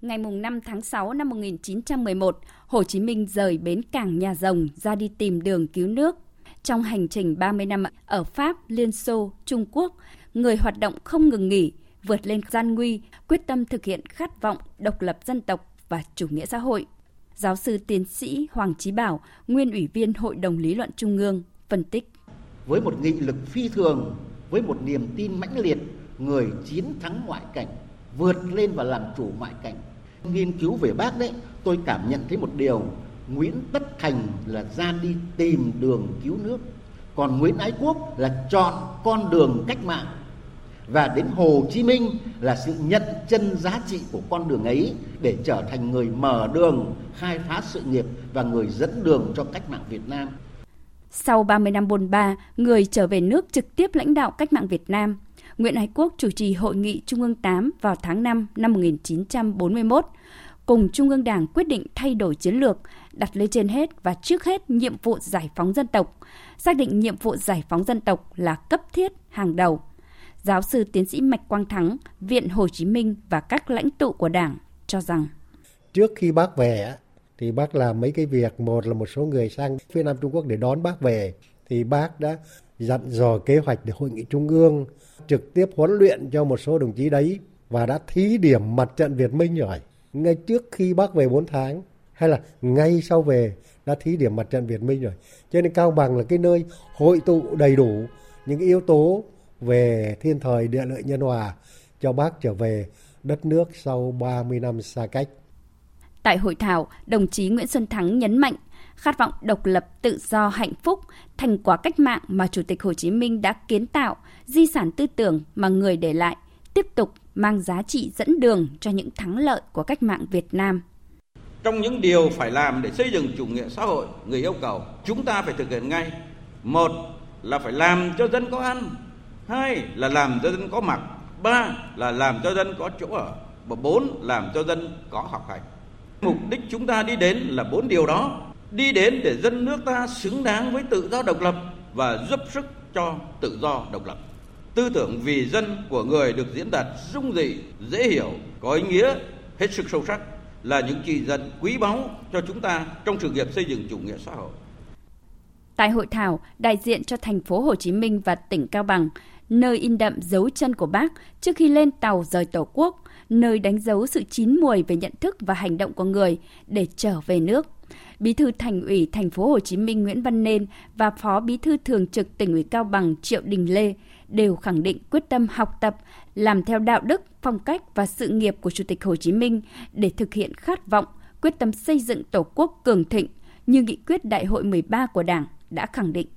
Ngày 5 tháng 6 năm 1911, Hồ Chí Minh rời bến cảng Nhà Rồng ra đi tìm đường cứu nước. Trong hành trình 30 năm ở Pháp, Liên Xô, Trung Quốc, người hoạt động không ngừng nghỉ, vượt lên gian nguy, quyết tâm thực hiện khát vọng độc lập dân tộc và chủ nghĩa xã hội. Giáo sư tiến sĩ Hoàng Chí Bảo, nguyên ủy viên Hội đồng Lý luận Trung ương, phân tích. Với một nghị lực phi thường, với một niềm tin mãnh liệt, người chiến thắng ngoại cảnh, vượt lên và làm chủ ngoại cảnh. Nghiên cứu về bác đấy, tôi cảm nhận thấy một điều, Nguyễn Tất Thành là ra đi tìm đường cứu nước, còn Nguyễn Ái Quốc là chọn con đường cách mạng và đến Hồ Chí Minh là sự nhận chân giá trị của con đường ấy để trở thành người mở đường, khai phá sự nghiệp và người dẫn đường cho cách mạng Việt Nam. Sau 30 năm bôn ba, người trở về nước trực tiếp lãnh đạo cách mạng Việt Nam, Nguyễn Ái Quốc chủ trì Hội nghị Trung ương 8 vào tháng 5 năm 1941, cùng Trung ương Đảng quyết định thay đổi chiến lược, đặt lên trên hết và trước hết nhiệm vụ giải phóng dân tộc, xác định nhiệm vụ giải phóng dân tộc là cấp thiết hàng đầu – Giáo sư tiến sĩ Mạch Quang Thắng, Viện Hồ Chí Minh và các lãnh tụ của Đảng cho rằng Trước khi bác về thì bác làm mấy cái việc, một là một số người sang phía Nam Trung Quốc để đón bác về thì bác đã dặn dò kế hoạch để hội nghị trung ương trực tiếp huấn luyện cho một số đồng chí đấy và đã thí điểm mặt trận Việt Minh rồi. Ngay trước khi bác về 4 tháng hay là ngay sau về đã thí điểm mặt trận Việt Minh rồi. Cho nên Cao Bằng là cái nơi hội tụ đầy đủ những yếu tố về thiên thời địa lợi nhân hòa cho bác trở về đất nước sau 30 năm xa cách. Tại hội thảo, đồng chí Nguyễn Xuân Thắng nhấn mạnh khát vọng độc lập, tự do, hạnh phúc, thành quả cách mạng mà Chủ tịch Hồ Chí Minh đã kiến tạo, di sản tư tưởng mà người để lại, tiếp tục mang giá trị dẫn đường cho những thắng lợi của cách mạng Việt Nam. Trong những điều phải làm để xây dựng chủ nghĩa xã hội, người yêu cầu chúng ta phải thực hiện ngay. Một là phải làm cho dân có ăn, hai là làm cho dân có mặt ba là làm cho dân có chỗ ở và bốn làm cho dân có học hành mục đích chúng ta đi đến là bốn điều đó đi đến để dân nước ta xứng đáng với tự do độc lập và giúp sức cho tự do độc lập. Tư tưởng vì dân của người được diễn đạt dung dị, dễ hiểu, có ý nghĩa hết sức sâu sắc là những chỉ dẫn quý báu cho chúng ta trong sự nghiệp xây dựng chủ nghĩa xã hội. Tại hội thảo, đại diện cho thành phố Hồ Chí Minh và tỉnh Cao Bằng, nơi in đậm dấu chân của bác trước khi lên tàu rời Tổ quốc, nơi đánh dấu sự chín muồi về nhận thức và hành động của người để trở về nước. Bí thư Thành ủy Thành phố Hồ Chí Minh Nguyễn Văn Nên và Phó Bí thư Thường trực Tỉnh ủy Cao Bằng Triệu Đình Lê đều khẳng định quyết tâm học tập, làm theo đạo đức, phong cách và sự nghiệp của Chủ tịch Hồ Chí Minh để thực hiện khát vọng, quyết tâm xây dựng Tổ quốc cường thịnh như nghị quyết Đại hội 13 của Đảng đã khẳng định.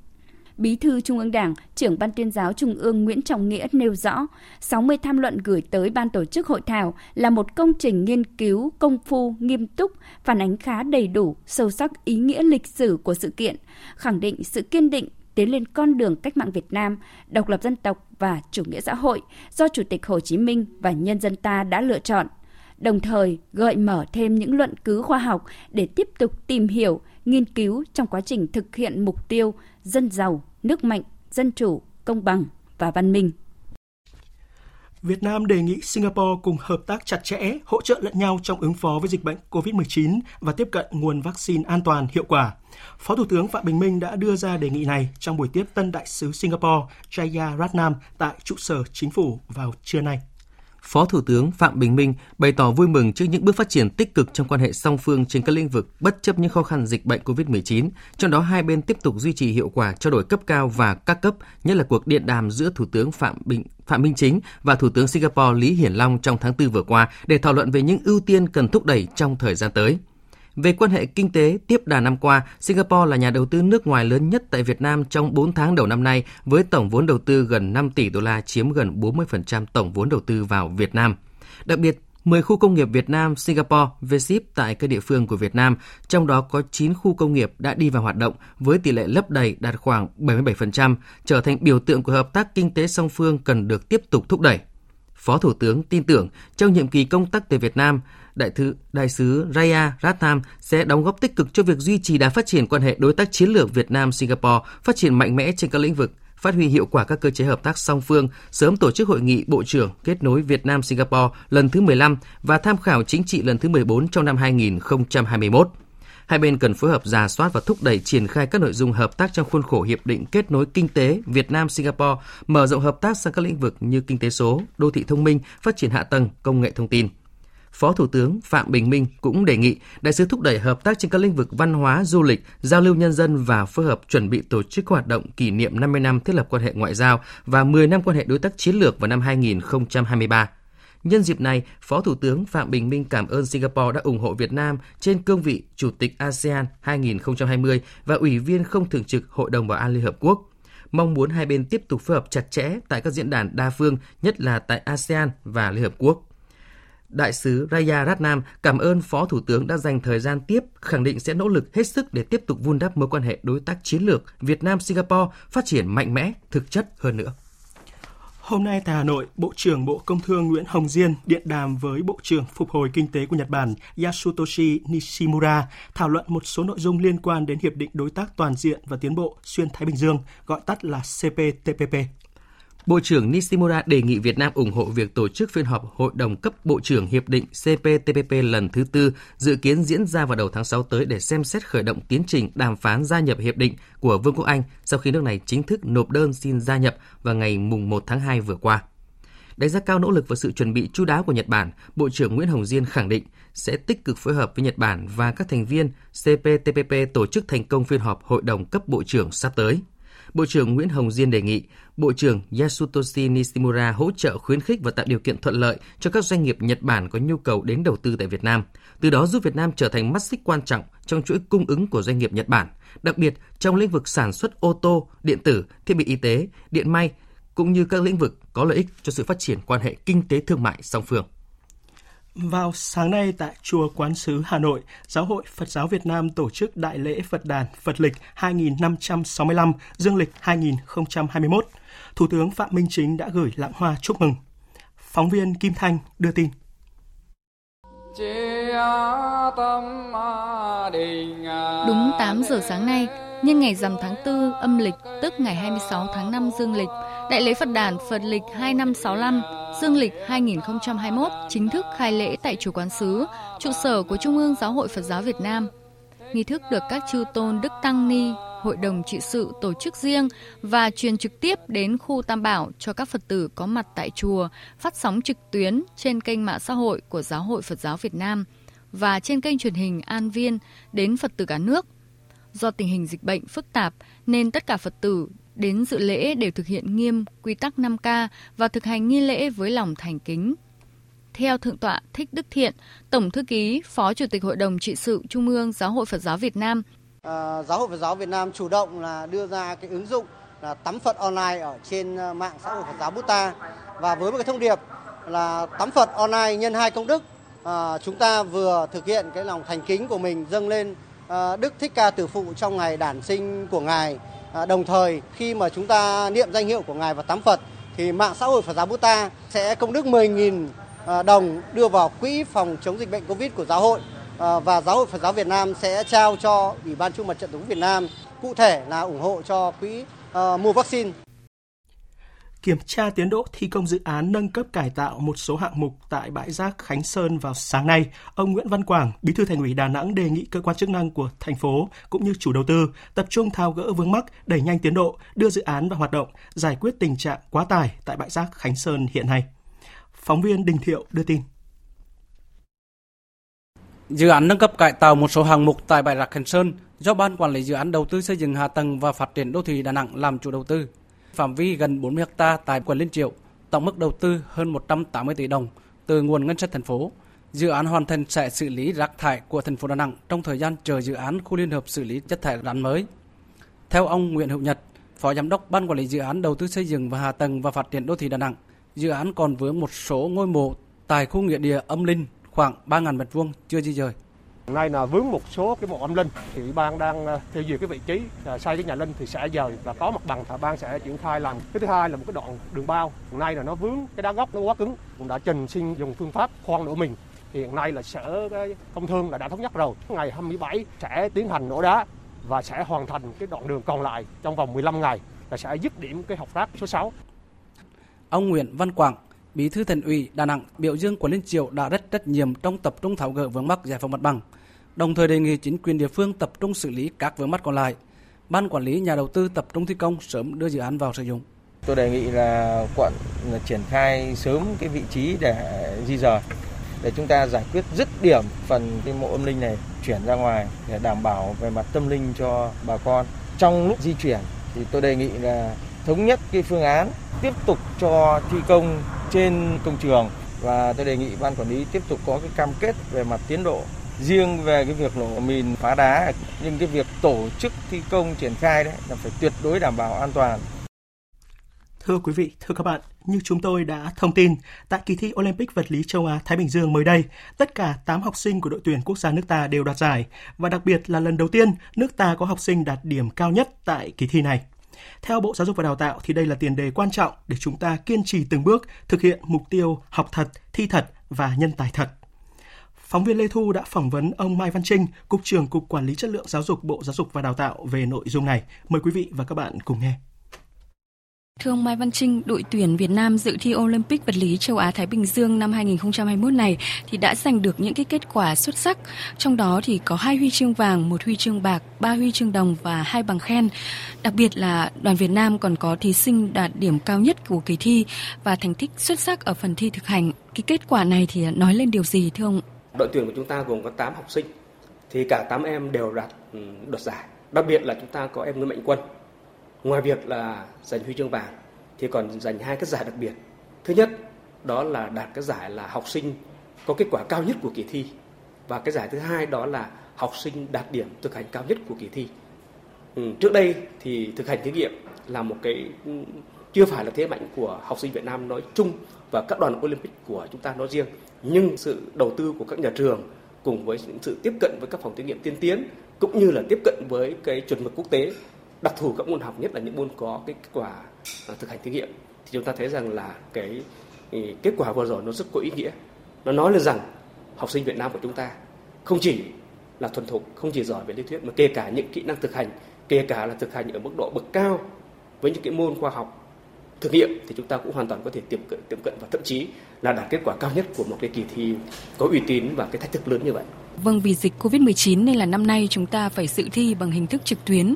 Bí thư Trung ương Đảng, trưởng Ban tuyên giáo Trung ương Nguyễn Trọng Nghĩa nêu rõ, 60 tham luận gửi tới ban tổ chức hội thảo là một công trình nghiên cứu công phu, nghiêm túc, phản ánh khá đầy đủ, sâu sắc ý nghĩa lịch sử của sự kiện, khẳng định sự kiên định tiến lên con đường cách mạng Việt Nam, độc lập dân tộc và chủ nghĩa xã hội do Chủ tịch Hồ Chí Minh và nhân dân ta đã lựa chọn đồng thời gợi mở thêm những luận cứ khoa học để tiếp tục tìm hiểu, nghiên cứu trong quá trình thực hiện mục tiêu dân giàu, nước mạnh, dân chủ, công bằng và văn minh. Việt Nam đề nghị Singapore cùng hợp tác chặt chẽ, hỗ trợ lẫn nhau trong ứng phó với dịch bệnh COVID-19 và tiếp cận nguồn vaccine an toàn, hiệu quả. Phó Thủ tướng Phạm Bình Minh đã đưa ra đề nghị này trong buổi tiếp tân đại sứ Singapore Jaya Ratnam tại trụ sở chính phủ vào trưa nay. Phó Thủ tướng Phạm Bình Minh bày tỏ vui mừng trước những bước phát triển tích cực trong quan hệ song phương trên các lĩnh vực bất chấp những khó khăn dịch bệnh COVID-19, trong đó hai bên tiếp tục duy trì hiệu quả trao đổi cấp cao và các cấp, nhất là cuộc điện đàm giữa Thủ tướng Phạm Bình Phạm Minh Chính và Thủ tướng Singapore Lý Hiển Long trong tháng 4 vừa qua để thảo luận về những ưu tiên cần thúc đẩy trong thời gian tới. Về quan hệ kinh tế, tiếp đà năm qua, Singapore là nhà đầu tư nước ngoài lớn nhất tại Việt Nam trong 4 tháng đầu năm nay với tổng vốn đầu tư gần 5 tỷ đô la chiếm gần 40% tổng vốn đầu tư vào Việt Nam. Đặc biệt, 10 khu công nghiệp Việt Nam, Singapore, VSIP tại các địa phương của Việt Nam, trong đó có 9 khu công nghiệp đã đi vào hoạt động với tỷ lệ lấp đầy đạt khoảng 77%, trở thành biểu tượng của hợp tác kinh tế song phương cần được tiếp tục thúc đẩy. Phó Thủ tướng tin tưởng trong nhiệm kỳ công tác tại Việt Nam, Đại thư Đại sứ Raya Ratham sẽ đóng góp tích cực cho việc duy trì đà phát triển quan hệ đối tác chiến lược Việt Nam Singapore, phát triển mạnh mẽ trên các lĩnh vực, phát huy hiệu quả các cơ chế hợp tác song phương, sớm tổ chức hội nghị Bộ trưởng kết nối Việt Nam Singapore lần thứ 15 và tham khảo chính trị lần thứ 14 trong năm 2021. Hai bên cần phối hợp giả soát và thúc đẩy triển khai các nội dung hợp tác trong khuôn khổ hiệp định kết nối kinh tế Việt Nam Singapore, mở rộng hợp tác sang các lĩnh vực như kinh tế số, đô thị thông minh, phát triển hạ tầng, công nghệ thông tin. Phó Thủ tướng Phạm Bình Minh cũng đề nghị đại sứ thúc đẩy hợp tác trên các lĩnh vực văn hóa, du lịch, giao lưu nhân dân và phối hợp chuẩn bị tổ chức hoạt động kỷ niệm 50 năm thiết lập quan hệ ngoại giao và 10 năm quan hệ đối tác chiến lược vào năm 2023. Nhân dịp này, Phó Thủ tướng Phạm Bình Minh cảm ơn Singapore đã ủng hộ Việt Nam trên cương vị Chủ tịch ASEAN 2020 và Ủy viên không thường trực Hội đồng Bảo an Liên Hợp Quốc. Mong muốn hai bên tiếp tục phối hợp chặt chẽ tại các diễn đàn đa phương, nhất là tại ASEAN và Liên Hợp Quốc. Đại sứ Raya Ratnam cảm ơn Phó Thủ tướng đã dành thời gian tiếp, khẳng định sẽ nỗ lực hết sức để tiếp tục vun đắp mối quan hệ đối tác chiến lược Việt Nam-Singapore phát triển mạnh mẽ, thực chất hơn nữa. Hôm nay tại Hà Nội, Bộ trưởng Bộ Công Thương Nguyễn Hồng Diên điện đàm với Bộ trưởng Phục hồi Kinh tế của Nhật Bản Yasutoshi Nishimura thảo luận một số nội dung liên quan đến Hiệp định Đối tác Toàn diện và Tiến bộ Xuyên Thái Bình Dương, gọi tắt là CPTPP. Bộ trưởng Nishimura đề nghị Việt Nam ủng hộ việc tổ chức phiên họp Hội đồng cấp Bộ trưởng Hiệp định CPTPP lần thứ tư dự kiến diễn ra vào đầu tháng 6 tới để xem xét khởi động tiến trình đàm phán gia nhập hiệp định của Vương quốc Anh sau khi nước này chính thức nộp đơn xin gia nhập vào ngày mùng 1 tháng 2 vừa qua. Đánh giá cao nỗ lực và sự chuẩn bị chú đáo của Nhật Bản, Bộ trưởng Nguyễn Hồng Diên khẳng định sẽ tích cực phối hợp với Nhật Bản và các thành viên CPTPP tổ chức thành công phiên họp Hội đồng cấp Bộ trưởng sắp tới. Bộ trưởng Nguyễn Hồng Diên đề nghị Bộ trưởng Yasutoshi Nishimura hỗ trợ khuyến khích và tạo điều kiện thuận lợi cho các doanh nghiệp Nhật Bản có nhu cầu đến đầu tư tại Việt Nam, từ đó giúp Việt Nam trở thành mắt xích quan trọng trong chuỗi cung ứng của doanh nghiệp Nhật Bản, đặc biệt trong lĩnh vực sản xuất ô tô, điện tử, thiết bị y tế, điện may, cũng như các lĩnh vực có lợi ích cho sự phát triển quan hệ kinh tế thương mại song phương. Vào sáng nay tại Chùa Quán Sứ Hà Nội, Giáo hội Phật giáo Việt Nam tổ chức Đại lễ Phật đàn Phật lịch 2565, Dương lịch 2021. Thủ tướng Phạm Minh Chính đã gửi lãng hoa chúc mừng. Phóng viên Kim Thanh đưa tin. Đúng 8 giờ sáng nay, nhân ngày rằm tháng 4 âm lịch tức ngày 26 tháng 5 dương lịch, Đại lễ Phật đản Phật lịch 2565 dương lịch 2021 chính thức khai lễ tại Chùa Quán Sứ, trụ sở của Trung ương Giáo hội Phật giáo Việt Nam. Nghi thức được các chư tôn Đức Tăng Ni, Hội đồng trị sự tổ chức riêng và truyền trực tiếp đến khu Tam Bảo cho các Phật tử có mặt tại chùa, phát sóng trực tuyến trên kênh mạng xã hội của Giáo hội Phật giáo Việt Nam và trên kênh truyền hình An Viên đến Phật tử cả nước. Do tình hình dịch bệnh phức tạp nên tất cả Phật tử đến dự lễ đều thực hiện nghiêm quy tắc 5K và thực hành nghi lễ với lòng thành kính. Theo Thượng tọa Thích Đức Thiện, Tổng Thư ký, Phó Chủ tịch Hội đồng Trị sự Trung ương Giáo hội Phật giáo Việt Nam, À, Giáo hội Phật giáo Việt Nam chủ động là đưa ra cái ứng dụng là tắm Phật online ở trên ờ, mạng xã hội Phật giáo Buddha và với một cái thông điệp là tắm Phật online nhân hai công đức à, chúng ta vừa thực hiện cái lòng thành kính của mình dâng lên à, Đức Thích Ca Tử Phụ trong ngày đản sinh của ngài À, đồng thời khi mà chúng ta niệm danh hiệu của ngài và tắm Phật thì mạng xã hội Phật giáo Buddha sẽ công đức 10.000 à, đồng đưa vào quỹ phòng chống dịch bệnh Covid của giáo hội à, và Giáo hội Phật giáo Việt Nam sẽ trao cho Ủy ban Trung mặt trận Tổ quốc Việt Nam cụ thể là ủng hộ cho quỹ uh, mua vaccine. Kiểm tra tiến độ thi công dự án nâng cấp cải tạo một số hạng mục tại bãi rác Khánh Sơn vào sáng nay, ông Nguyễn Văn Quảng, Bí thư Thành ủy Đà Nẵng đề nghị cơ quan chức năng của thành phố cũng như chủ đầu tư tập trung thao gỡ vướng mắc, đẩy nhanh tiến độ, đưa dự án vào hoạt động, giải quyết tình trạng quá tải tại bãi rác Khánh Sơn hiện nay. Phóng viên Đình Thiệu đưa tin. Dự án nâng cấp cải tạo một số hạng mục tại bãi rác Khánh Sơn do Ban Quản lý Dự án Đầu tư xây dựng hạ tầng và phát triển đô thị Đà Nẵng làm chủ đầu tư. Phạm vi gần 40 ha tại quận Liên Triệu, tổng mức đầu tư hơn 180 tỷ đồng từ nguồn ngân sách thành phố. Dự án hoàn thành sẽ xử lý rác thải của thành phố Đà Nẵng trong thời gian chờ dự án khu liên hợp xử lý chất thải rắn mới. Theo ông Nguyễn Hữu Nhật, Phó Giám đốc Ban Quản lý Dự án Đầu tư xây dựng và hạ tầng và phát triển đô thị Đà Nẵng, dự án còn vướng một số ngôi mộ tại khu nghĩa địa âm linh khoảng 3.000 m2 chưa di dời. Hôm nay là vướng một số cái mộ âm linh thì ủy ban đang ờ, theo duyệt cái vị trí ờ, xây cái nhà linh thì sẽ dời và có mặt bằng thì ban sẽ triển khai làm. Cái thứ hai là một cái đoạn đường bao. Hôm nay là nó vướng cái đá góc nó quá cứng. Cũng đã trình xin dùng phương pháp khoan nổ mình. Hiện nay là sở công thương là đã thống nhất rồi. Ngày 27 sẽ tiến hành nổ đá và sẽ hoàn thành cái đoạn đường còn lại trong vòng 15 ngày là sẽ dứt điểm cái học rác số 6. Ông Nguyễn Văn Quảng, Bí thư Thành ủy Đà Nẵng biểu dương quận Liên Triều đã rất trách nhiệm trong tập trung tháo gỡ vướng mắc giải phóng mặt bằng, đồng thời đề nghị chính quyền địa phương tập trung xử lý các vướng mắc còn lại. Ban quản lý nhà đầu tư tập trung thi công sớm đưa dự án vào sử dụng. Tôi đề nghị là quận là triển khai sớm cái vị trí để di rời, để chúng ta giải quyết dứt điểm phần cái mộ âm linh này chuyển ra ngoài để đảm bảo về mặt tâm linh cho bà con. Trong lúc di chuyển thì tôi đề nghị là thống nhất cái phương án tiếp tục cho thi công trên công trường và tôi đề nghị ban quản lý tiếp tục có cái cam kết về mặt tiến độ riêng về cái việc nổ mìn phá đá nhưng cái việc tổ chức thi công triển khai đấy là phải tuyệt đối đảm bảo an toàn Thưa quý vị, thưa các bạn, như chúng tôi đã thông tin, tại kỳ thi Olympic vật lý châu Á Thái Bình Dương mới đây, tất cả 8 học sinh của đội tuyển quốc gia nước ta đều đoạt giải và đặc biệt là lần đầu tiên nước ta có học sinh đạt điểm cao nhất tại kỳ thi này. Theo Bộ Giáo dục và Đào tạo thì đây là tiền đề quan trọng để chúng ta kiên trì từng bước thực hiện mục tiêu học thật, thi thật và nhân tài thật. Phóng viên Lê Thu đã phỏng vấn ông Mai Văn Trinh, Cục trưởng Cục Quản lý Chất lượng Giáo dục Bộ Giáo dục và Đào tạo về nội dung này. Mời quý vị và các bạn cùng nghe. Thưa ông Mai Văn Trinh, đội tuyển Việt Nam dự thi Olympic vật lý châu Á Thái Bình Dương năm 2021 này thì đã giành được những cái kết quả xuất sắc. Trong đó thì có hai huy chương vàng, một huy chương bạc, ba huy chương đồng và hai bằng khen. Đặc biệt là đoàn Việt Nam còn có thí sinh đạt điểm cao nhất của kỳ thi và thành tích xuất sắc ở phần thi thực hành. Cái kết quả này thì nói lên điều gì thưa ông? Đội tuyển của chúng ta gồm có 8 học sinh thì cả 8 em đều đạt ừ, đoạt giải. Đặc biệt là chúng ta có em Nguyễn Mạnh Quân. Ngoài việc là giành huy chương vàng thì còn giành hai cái giải đặc biệt. Thứ nhất đó là đạt cái giải là học sinh có kết quả cao nhất của kỳ thi. Và cái giải thứ hai đó là học sinh đạt điểm thực hành cao nhất của kỳ thi. Ừ, trước đây thì thực hành thí nghiệm là một cái ừ, chưa phải là thế mạnh của học sinh Việt Nam nói chung và các đoàn Olympic của chúng ta nói riêng nhưng sự đầu tư của các nhà trường cùng với những sự tiếp cận với các phòng thí nghiệm tiên tiến, cũng như là tiếp cận với cái chuẩn mực quốc tế, đặc thù các môn học, nhất là những môn có cái kết quả à, thực hành thí nghiệm, thì chúng ta thấy rằng là cái ừ, kết quả vừa rồi nó rất có ý nghĩa. Nó nói lên rằng học sinh Việt Nam của chúng ta không chỉ là thuần thục, không chỉ giỏi về lý thuyết, mà kể cả những kỹ năng thực hành, kể cả là thực hành ở mức độ bậc cao với những cái môn khoa học thực nghiệm thì chúng ta cũng hoàn toàn có thể tiệm cận, tiệm cận và thậm chí là đạt kết quả cao nhất của một cái kỳ thi có uy tín và cái thách thức lớn như vậy. Vâng, vì dịch Covid-19 nên là năm nay chúng ta phải dự thi bằng hình thức trực tuyến.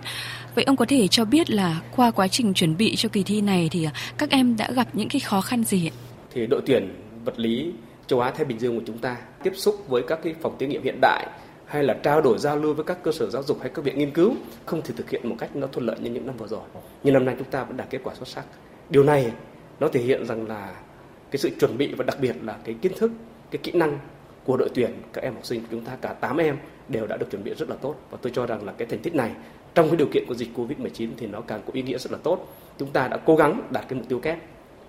Vậy ông có thể cho biết là qua quá trình chuẩn bị cho kỳ thi này thì các em đã gặp những cái khó khăn gì ạ? Thì đội tuyển vật lý châu Á Thái Bình Dương của chúng ta tiếp xúc với các cái phòng thí nghiệm hiện đại hay là trao đổi giao lưu với các cơ sở giáo dục hay các viện nghiên cứu không thể thực hiện một cách nó thuận lợi như những năm vừa rồi. Nhưng năm nay chúng ta vẫn đạt kết quả xuất sắc. Điều này nó thể hiện rằng là cái sự chuẩn bị và đặc biệt là cái kiến thức, cái kỹ năng của đội tuyển các em học sinh của chúng ta cả 8 em đều đã được chuẩn bị rất là tốt và tôi cho rằng là cái thành tích này trong cái điều kiện của dịch Covid-19 thì nó càng có ý nghĩa rất là tốt. Chúng ta đã cố gắng đạt cái mục tiêu kép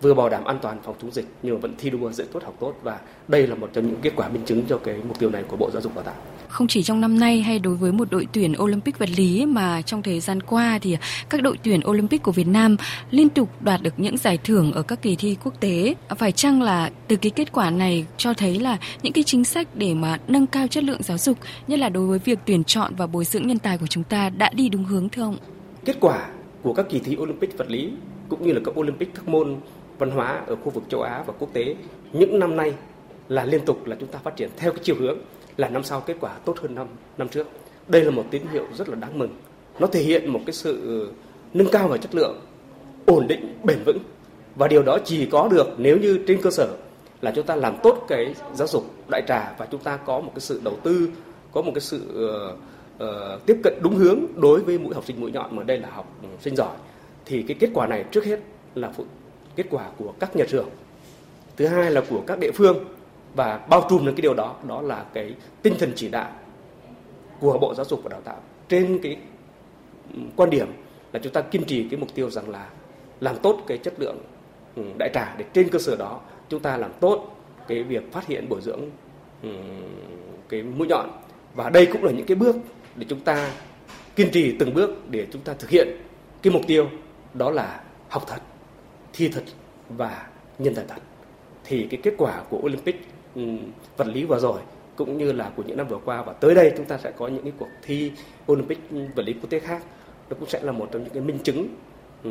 vừa bảo đảm an toàn phòng chống dịch nhưng mà vẫn thi đua dạy tốt học tốt và đây là một trong những kết quả minh chứng cho cái mục tiêu này của Bộ Giáo dục và Đào tạo. Không chỉ trong năm nay hay đối với một đội tuyển Olympic vật lý mà trong thời gian qua thì các đội tuyển Olympic của Việt Nam liên tục đoạt được những giải thưởng ở các kỳ thi quốc tế. Phải chăng là từ cái kết quả này cho thấy là những cái chính sách để mà nâng cao chất lượng giáo dục, nhất là đối với việc tuyển chọn và bồi dưỡng nhân tài của chúng ta đã đi đúng hướng thưa ông? Kết quả của các kỳ thi Olympic vật lý cũng như là các Olympic các môn văn hóa ở khu vực châu Á và quốc tế những năm nay là liên tục là chúng ta phát triển theo cái chiều hướng là năm sau kết quả tốt hơn năm năm trước. Đây là một tín hiệu rất là đáng mừng. Nó thể hiện một cái sự nâng cao về chất lượng, ổn định, bền vững và điều đó chỉ có được nếu như trên cơ sở là chúng ta làm tốt cái giáo dục đại trà và chúng ta có một cái sự đầu tư, có một cái sự uh, uh, tiếp cận đúng hướng đối với mũi học sinh mũi nhọn mà đây là học sinh giỏi thì cái kết quả này trước hết là phụ kết quả của các nhà trường. Thứ hai là của các địa phương và bao trùm được cái điều đó đó là cái tinh thần chỉ đạo của bộ giáo dục và đào tạo. Trên cái quan điểm là chúng ta kiên trì cái mục tiêu rằng là làm tốt cái chất lượng đại trà để trên cơ sở đó chúng ta làm tốt cái việc phát hiện, bồi dưỡng cái mũi nhọn. Và đây cũng là những cái bước để chúng ta kiên trì từng bước để chúng ta thực hiện cái mục tiêu, đó là học thật thi thật và nhân tài thật thì cái kết quả của Olympic ừ, vật lý vừa rồi cũng như là của những năm vừa qua và tới đây chúng ta sẽ có những cái cuộc thi Olympic ừ, vật lý quốc tế khác nó cũng sẽ là một trong những cái minh chứng ừ,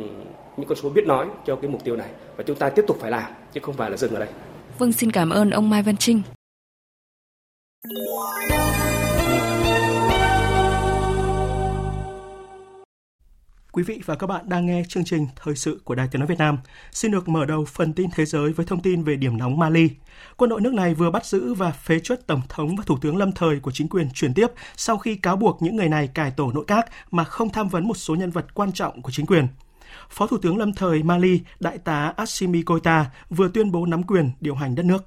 những con số biết nói cho cái mục tiêu này và chúng ta tiếp tục phải làm chứ không phải là dừng ở đây. Vâng xin cảm ơn ông Mai Văn Trinh. Quý vị và các bạn đang nghe chương trình Thời sự của Đài Tiếng Nói Việt Nam. Xin được mở đầu phần tin thế giới với thông tin về điểm nóng Mali. Quân đội nước này vừa bắt giữ và phế truất Tổng thống và Thủ tướng lâm thời của chính quyền chuyển tiếp sau khi cáo buộc những người này cải tổ nội các mà không tham vấn một số nhân vật quan trọng của chính quyền. Phó Thủ tướng lâm thời Mali, Đại tá Assimi Goita vừa tuyên bố nắm quyền điều hành đất nước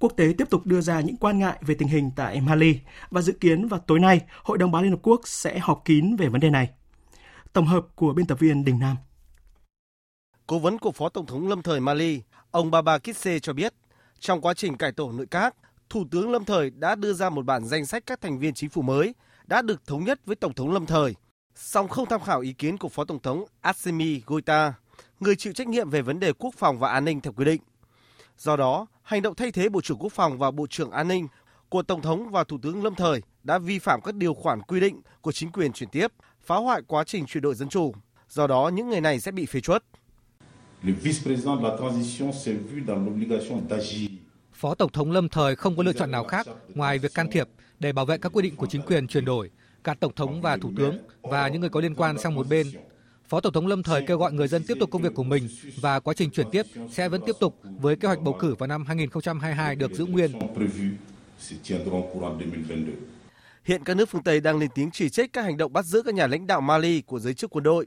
quốc tế tiếp tục đưa ra những quan ngại về tình hình tại Mali và dự kiến vào tối nay, Hội đồng Bảo Liên Hợp Quốc sẽ họp kín về vấn đề này. Tổng hợp của biên tập viên Đình Nam. Cố vấn của Phó Tổng thống lâm thời Mali, ông Baba Kisse cho biết, trong quá trình cải tổ nội các, Thủ tướng lâm thời đã đưa ra một bản danh sách các thành viên chính phủ mới đã được thống nhất với Tổng thống lâm thời, song không tham khảo ý kiến của Phó Tổng thống Assimi Goita, người chịu trách nhiệm về vấn đề quốc phòng và an ninh theo quy định. Do đó, hành động thay thế Bộ trưởng Quốc phòng và Bộ trưởng An ninh của Tổng thống và Thủ tướng lâm thời đã vi phạm các điều khoản quy định của chính quyền chuyển tiếp, phá hoại quá trình chuyển đổi dân chủ. Do đó, những người này sẽ bị phế truất. Phó Tổng thống lâm thời không có lựa chọn nào khác ngoài việc can thiệp để bảo vệ các quy định của chính quyền chuyển đổi, cả Tổng thống và Thủ tướng và những người có liên quan sang một bên. Phó Tổng thống lâm thời kêu gọi người dân tiếp tục công việc của mình và quá trình chuyển tiếp sẽ vẫn tiếp tục với kế hoạch bầu cử vào năm 2022 được giữ nguyên. Hiện các nước phương Tây đang lên tiếng chỉ trích các hành động bắt giữ các nhà lãnh đạo Mali của giới chức quân đội.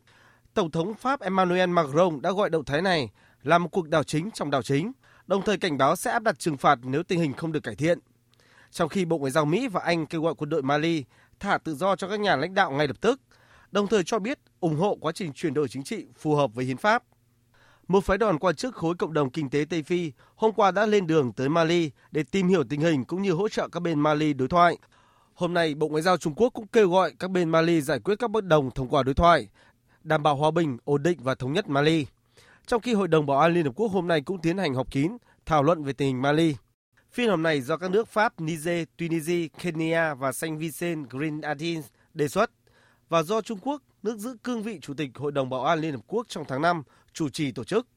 Tổng thống Pháp Emmanuel Macron đã gọi động thái này là một cuộc đảo chính trong đảo chính, đồng thời cảnh báo sẽ áp đặt trừng phạt nếu tình hình không được cải thiện. Trong khi Bộ Ngoại giao Mỹ và Anh kêu gọi quân đội Mali thả tự do cho các nhà lãnh đạo ngay lập tức, đồng thời cho biết ủng hộ quá trình chuyển đổi chính trị phù hợp với hiến pháp. Một phái đoàn quan chức khối cộng đồng kinh tế Tây Phi hôm qua đã lên đường tới Mali để tìm hiểu tình hình cũng như hỗ trợ các bên Mali đối thoại. Hôm nay, Bộ Ngoại giao Trung Quốc cũng kêu gọi các bên Mali giải quyết các bất đồng thông qua đối thoại, đảm bảo hòa bình, ổn định và thống nhất Mali. Trong khi Hội đồng Bảo an Liên Hợp Quốc hôm nay cũng tiến hành họp kín, thảo luận về tình hình Mali. Phiên họp này do các nước Pháp, Niger, Tunisia, Kenya và Saint Vincent Grenadines đề xuất và do Trung Quốc, nước giữ cương vị Chủ tịch Hội đồng Bảo an Liên Hợp Quốc trong tháng 5, chủ trì tổ chức.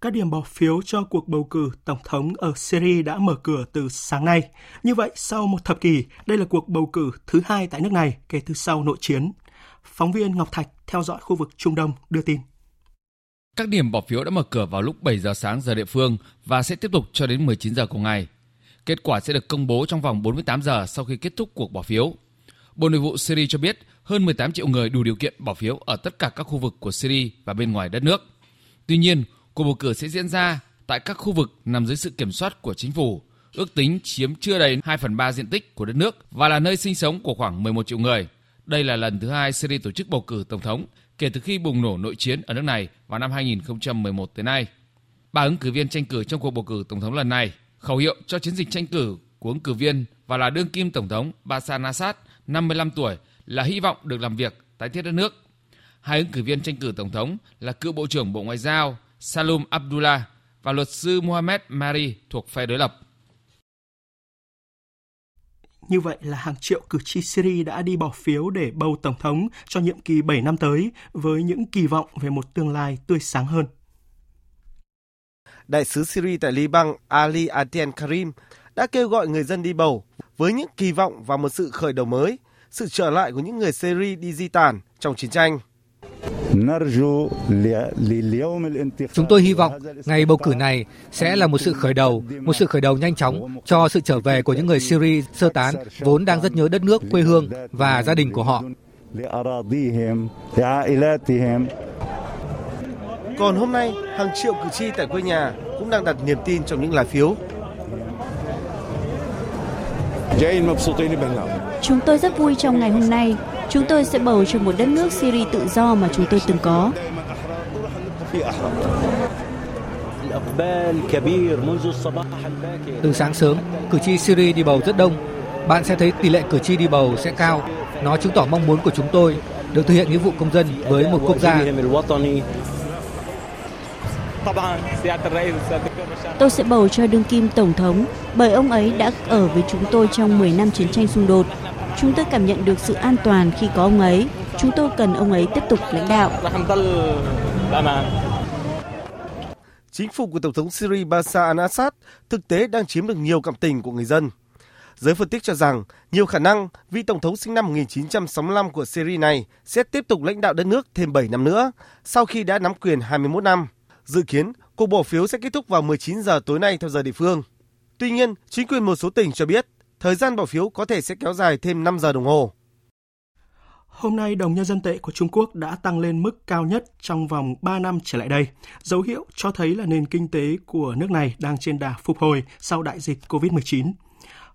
Các điểm bỏ phiếu cho cuộc bầu cử tổng thống ở Syria đã mở cửa từ sáng nay. Như vậy, sau một thập kỷ, đây là cuộc bầu cử thứ hai tại nước này kể từ sau nội chiến. Phóng viên Ngọc Thạch theo dõi khu vực Trung Đông đưa tin. Các điểm bỏ phiếu đã mở cửa vào lúc 7 giờ sáng giờ địa phương và sẽ tiếp tục cho đến 19 giờ cùng ngày. Kết quả sẽ được công bố trong vòng 48 giờ sau khi kết thúc cuộc bỏ phiếu. Bộ Nội vụ Syria cho biết hơn 18 triệu người đủ điều kiện bỏ phiếu ở tất cả các khu vực của Syria và bên ngoài đất nước. Tuy nhiên, cuộc bầu cử sẽ diễn ra tại các khu vực nằm dưới sự kiểm soát của chính phủ, ước tính chiếm chưa đầy 2 phần 3 diện tích của đất nước và là nơi sinh sống của khoảng 11 triệu người. Đây là lần thứ hai Syria tổ chức bầu cử tổng thống kể từ khi bùng nổ nội chiến ở nước này vào năm 2011 tới nay. Ba ứng cử viên tranh cử trong cuộc bầu cử tổng thống lần này, khẩu hiệu cho chiến dịch tranh cử của ứng cử viên và là đương kim tổng thống Bashar Assad, 55 tuổi, là hy vọng được làm việc tái thiết đất nước. Hai ứng cử viên tranh cử tổng thống là cựu bộ trưởng Bộ Ngoại giao Salum Abdullah và luật sư Mohamed Mari thuộc phe đối lập. Như vậy là hàng triệu cử tri Syria đã đi bỏ phiếu để bầu tổng thống cho nhiệm kỳ 7 năm tới với những kỳ vọng về một tương lai tươi sáng hơn. Đại sứ Syria tại Liban Ali Adel Karim đã kêu gọi người dân đi bầu với những kỳ vọng vào một sự khởi đầu mới, sự trở lại của những người Syria đi di tản trong chiến tranh. Chúng tôi hy vọng ngày bầu cử này sẽ là một sự khởi đầu, một sự khởi đầu nhanh chóng cho sự trở về của những người Syria sơ tán vốn đang rất nhớ đất nước, quê hương và gia đình của họ. Còn hôm nay, hàng triệu cử tri tại quê nhà cũng đang đặt niềm tin trong những lá phiếu. Chúng tôi rất vui trong ngày hôm nay. Chúng tôi sẽ bầu cho một đất nước Syria tự do mà chúng tôi từng có. Từ sáng sớm, cử tri Syria đi bầu rất đông. Bạn sẽ thấy tỷ lệ cử tri đi bầu sẽ cao. Nó chứng tỏ mong muốn của chúng tôi được thực hiện nghĩa vụ công dân với một quốc gia. Tôi sẽ bầu cho đương kim tổng thống bởi ông ấy đã ở với chúng tôi trong 10 năm chiến tranh xung đột. Chúng tôi cảm nhận được sự an toàn khi có ông ấy. Chúng tôi cần ông ấy tiếp tục lãnh đạo. Chính phủ của Tổng thống Syria Bashar al-Assad thực tế đang chiếm được nhiều cảm tình của người dân. Giới phân tích cho rằng nhiều khả năng vị Tổng thống sinh năm 1965 của Syria này sẽ tiếp tục lãnh đạo đất nước thêm 7 năm nữa sau khi đã nắm quyền 21 năm. Dự kiến, cuộc bỏ phiếu sẽ kết thúc vào 19 giờ tối nay theo giờ địa phương. Tuy nhiên, chính quyền một số tỉnh cho biết thời gian bỏ phiếu có thể sẽ kéo dài thêm 5 giờ đồng hồ. Hôm nay, đồng nhân dân tệ của Trung Quốc đã tăng lên mức cao nhất trong vòng 3 năm trở lại đây, dấu hiệu cho thấy là nền kinh tế của nước này đang trên đà phục hồi sau đại dịch COVID-19.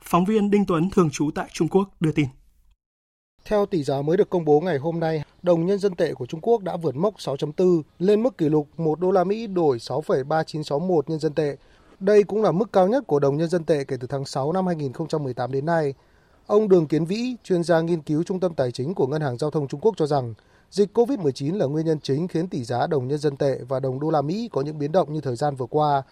Phóng viên Đinh Tuấn thường trú tại Trung Quốc đưa tin. Theo tỷ giá mới được công bố ngày hôm nay, đồng nhân dân tệ của Trung Quốc đã vượt mốc 6.4 lên mức kỷ lục 1 đô la Mỹ đổi 6,3961 nhân dân tệ. Đây cũng là mức cao nhất của đồng nhân dân tệ kể từ tháng 6 năm 2018 đến nay. Ông Đường Kiến Vĩ, chuyên gia nghiên cứu Trung tâm Tài chính của Ngân hàng Giao thông Trung Quốc cho rằng, dịch COVID-19 là nguyên nhân chính khiến tỷ giá đồng nhân dân tệ và đồng đô la Mỹ có những biến động như thời gian vừa qua.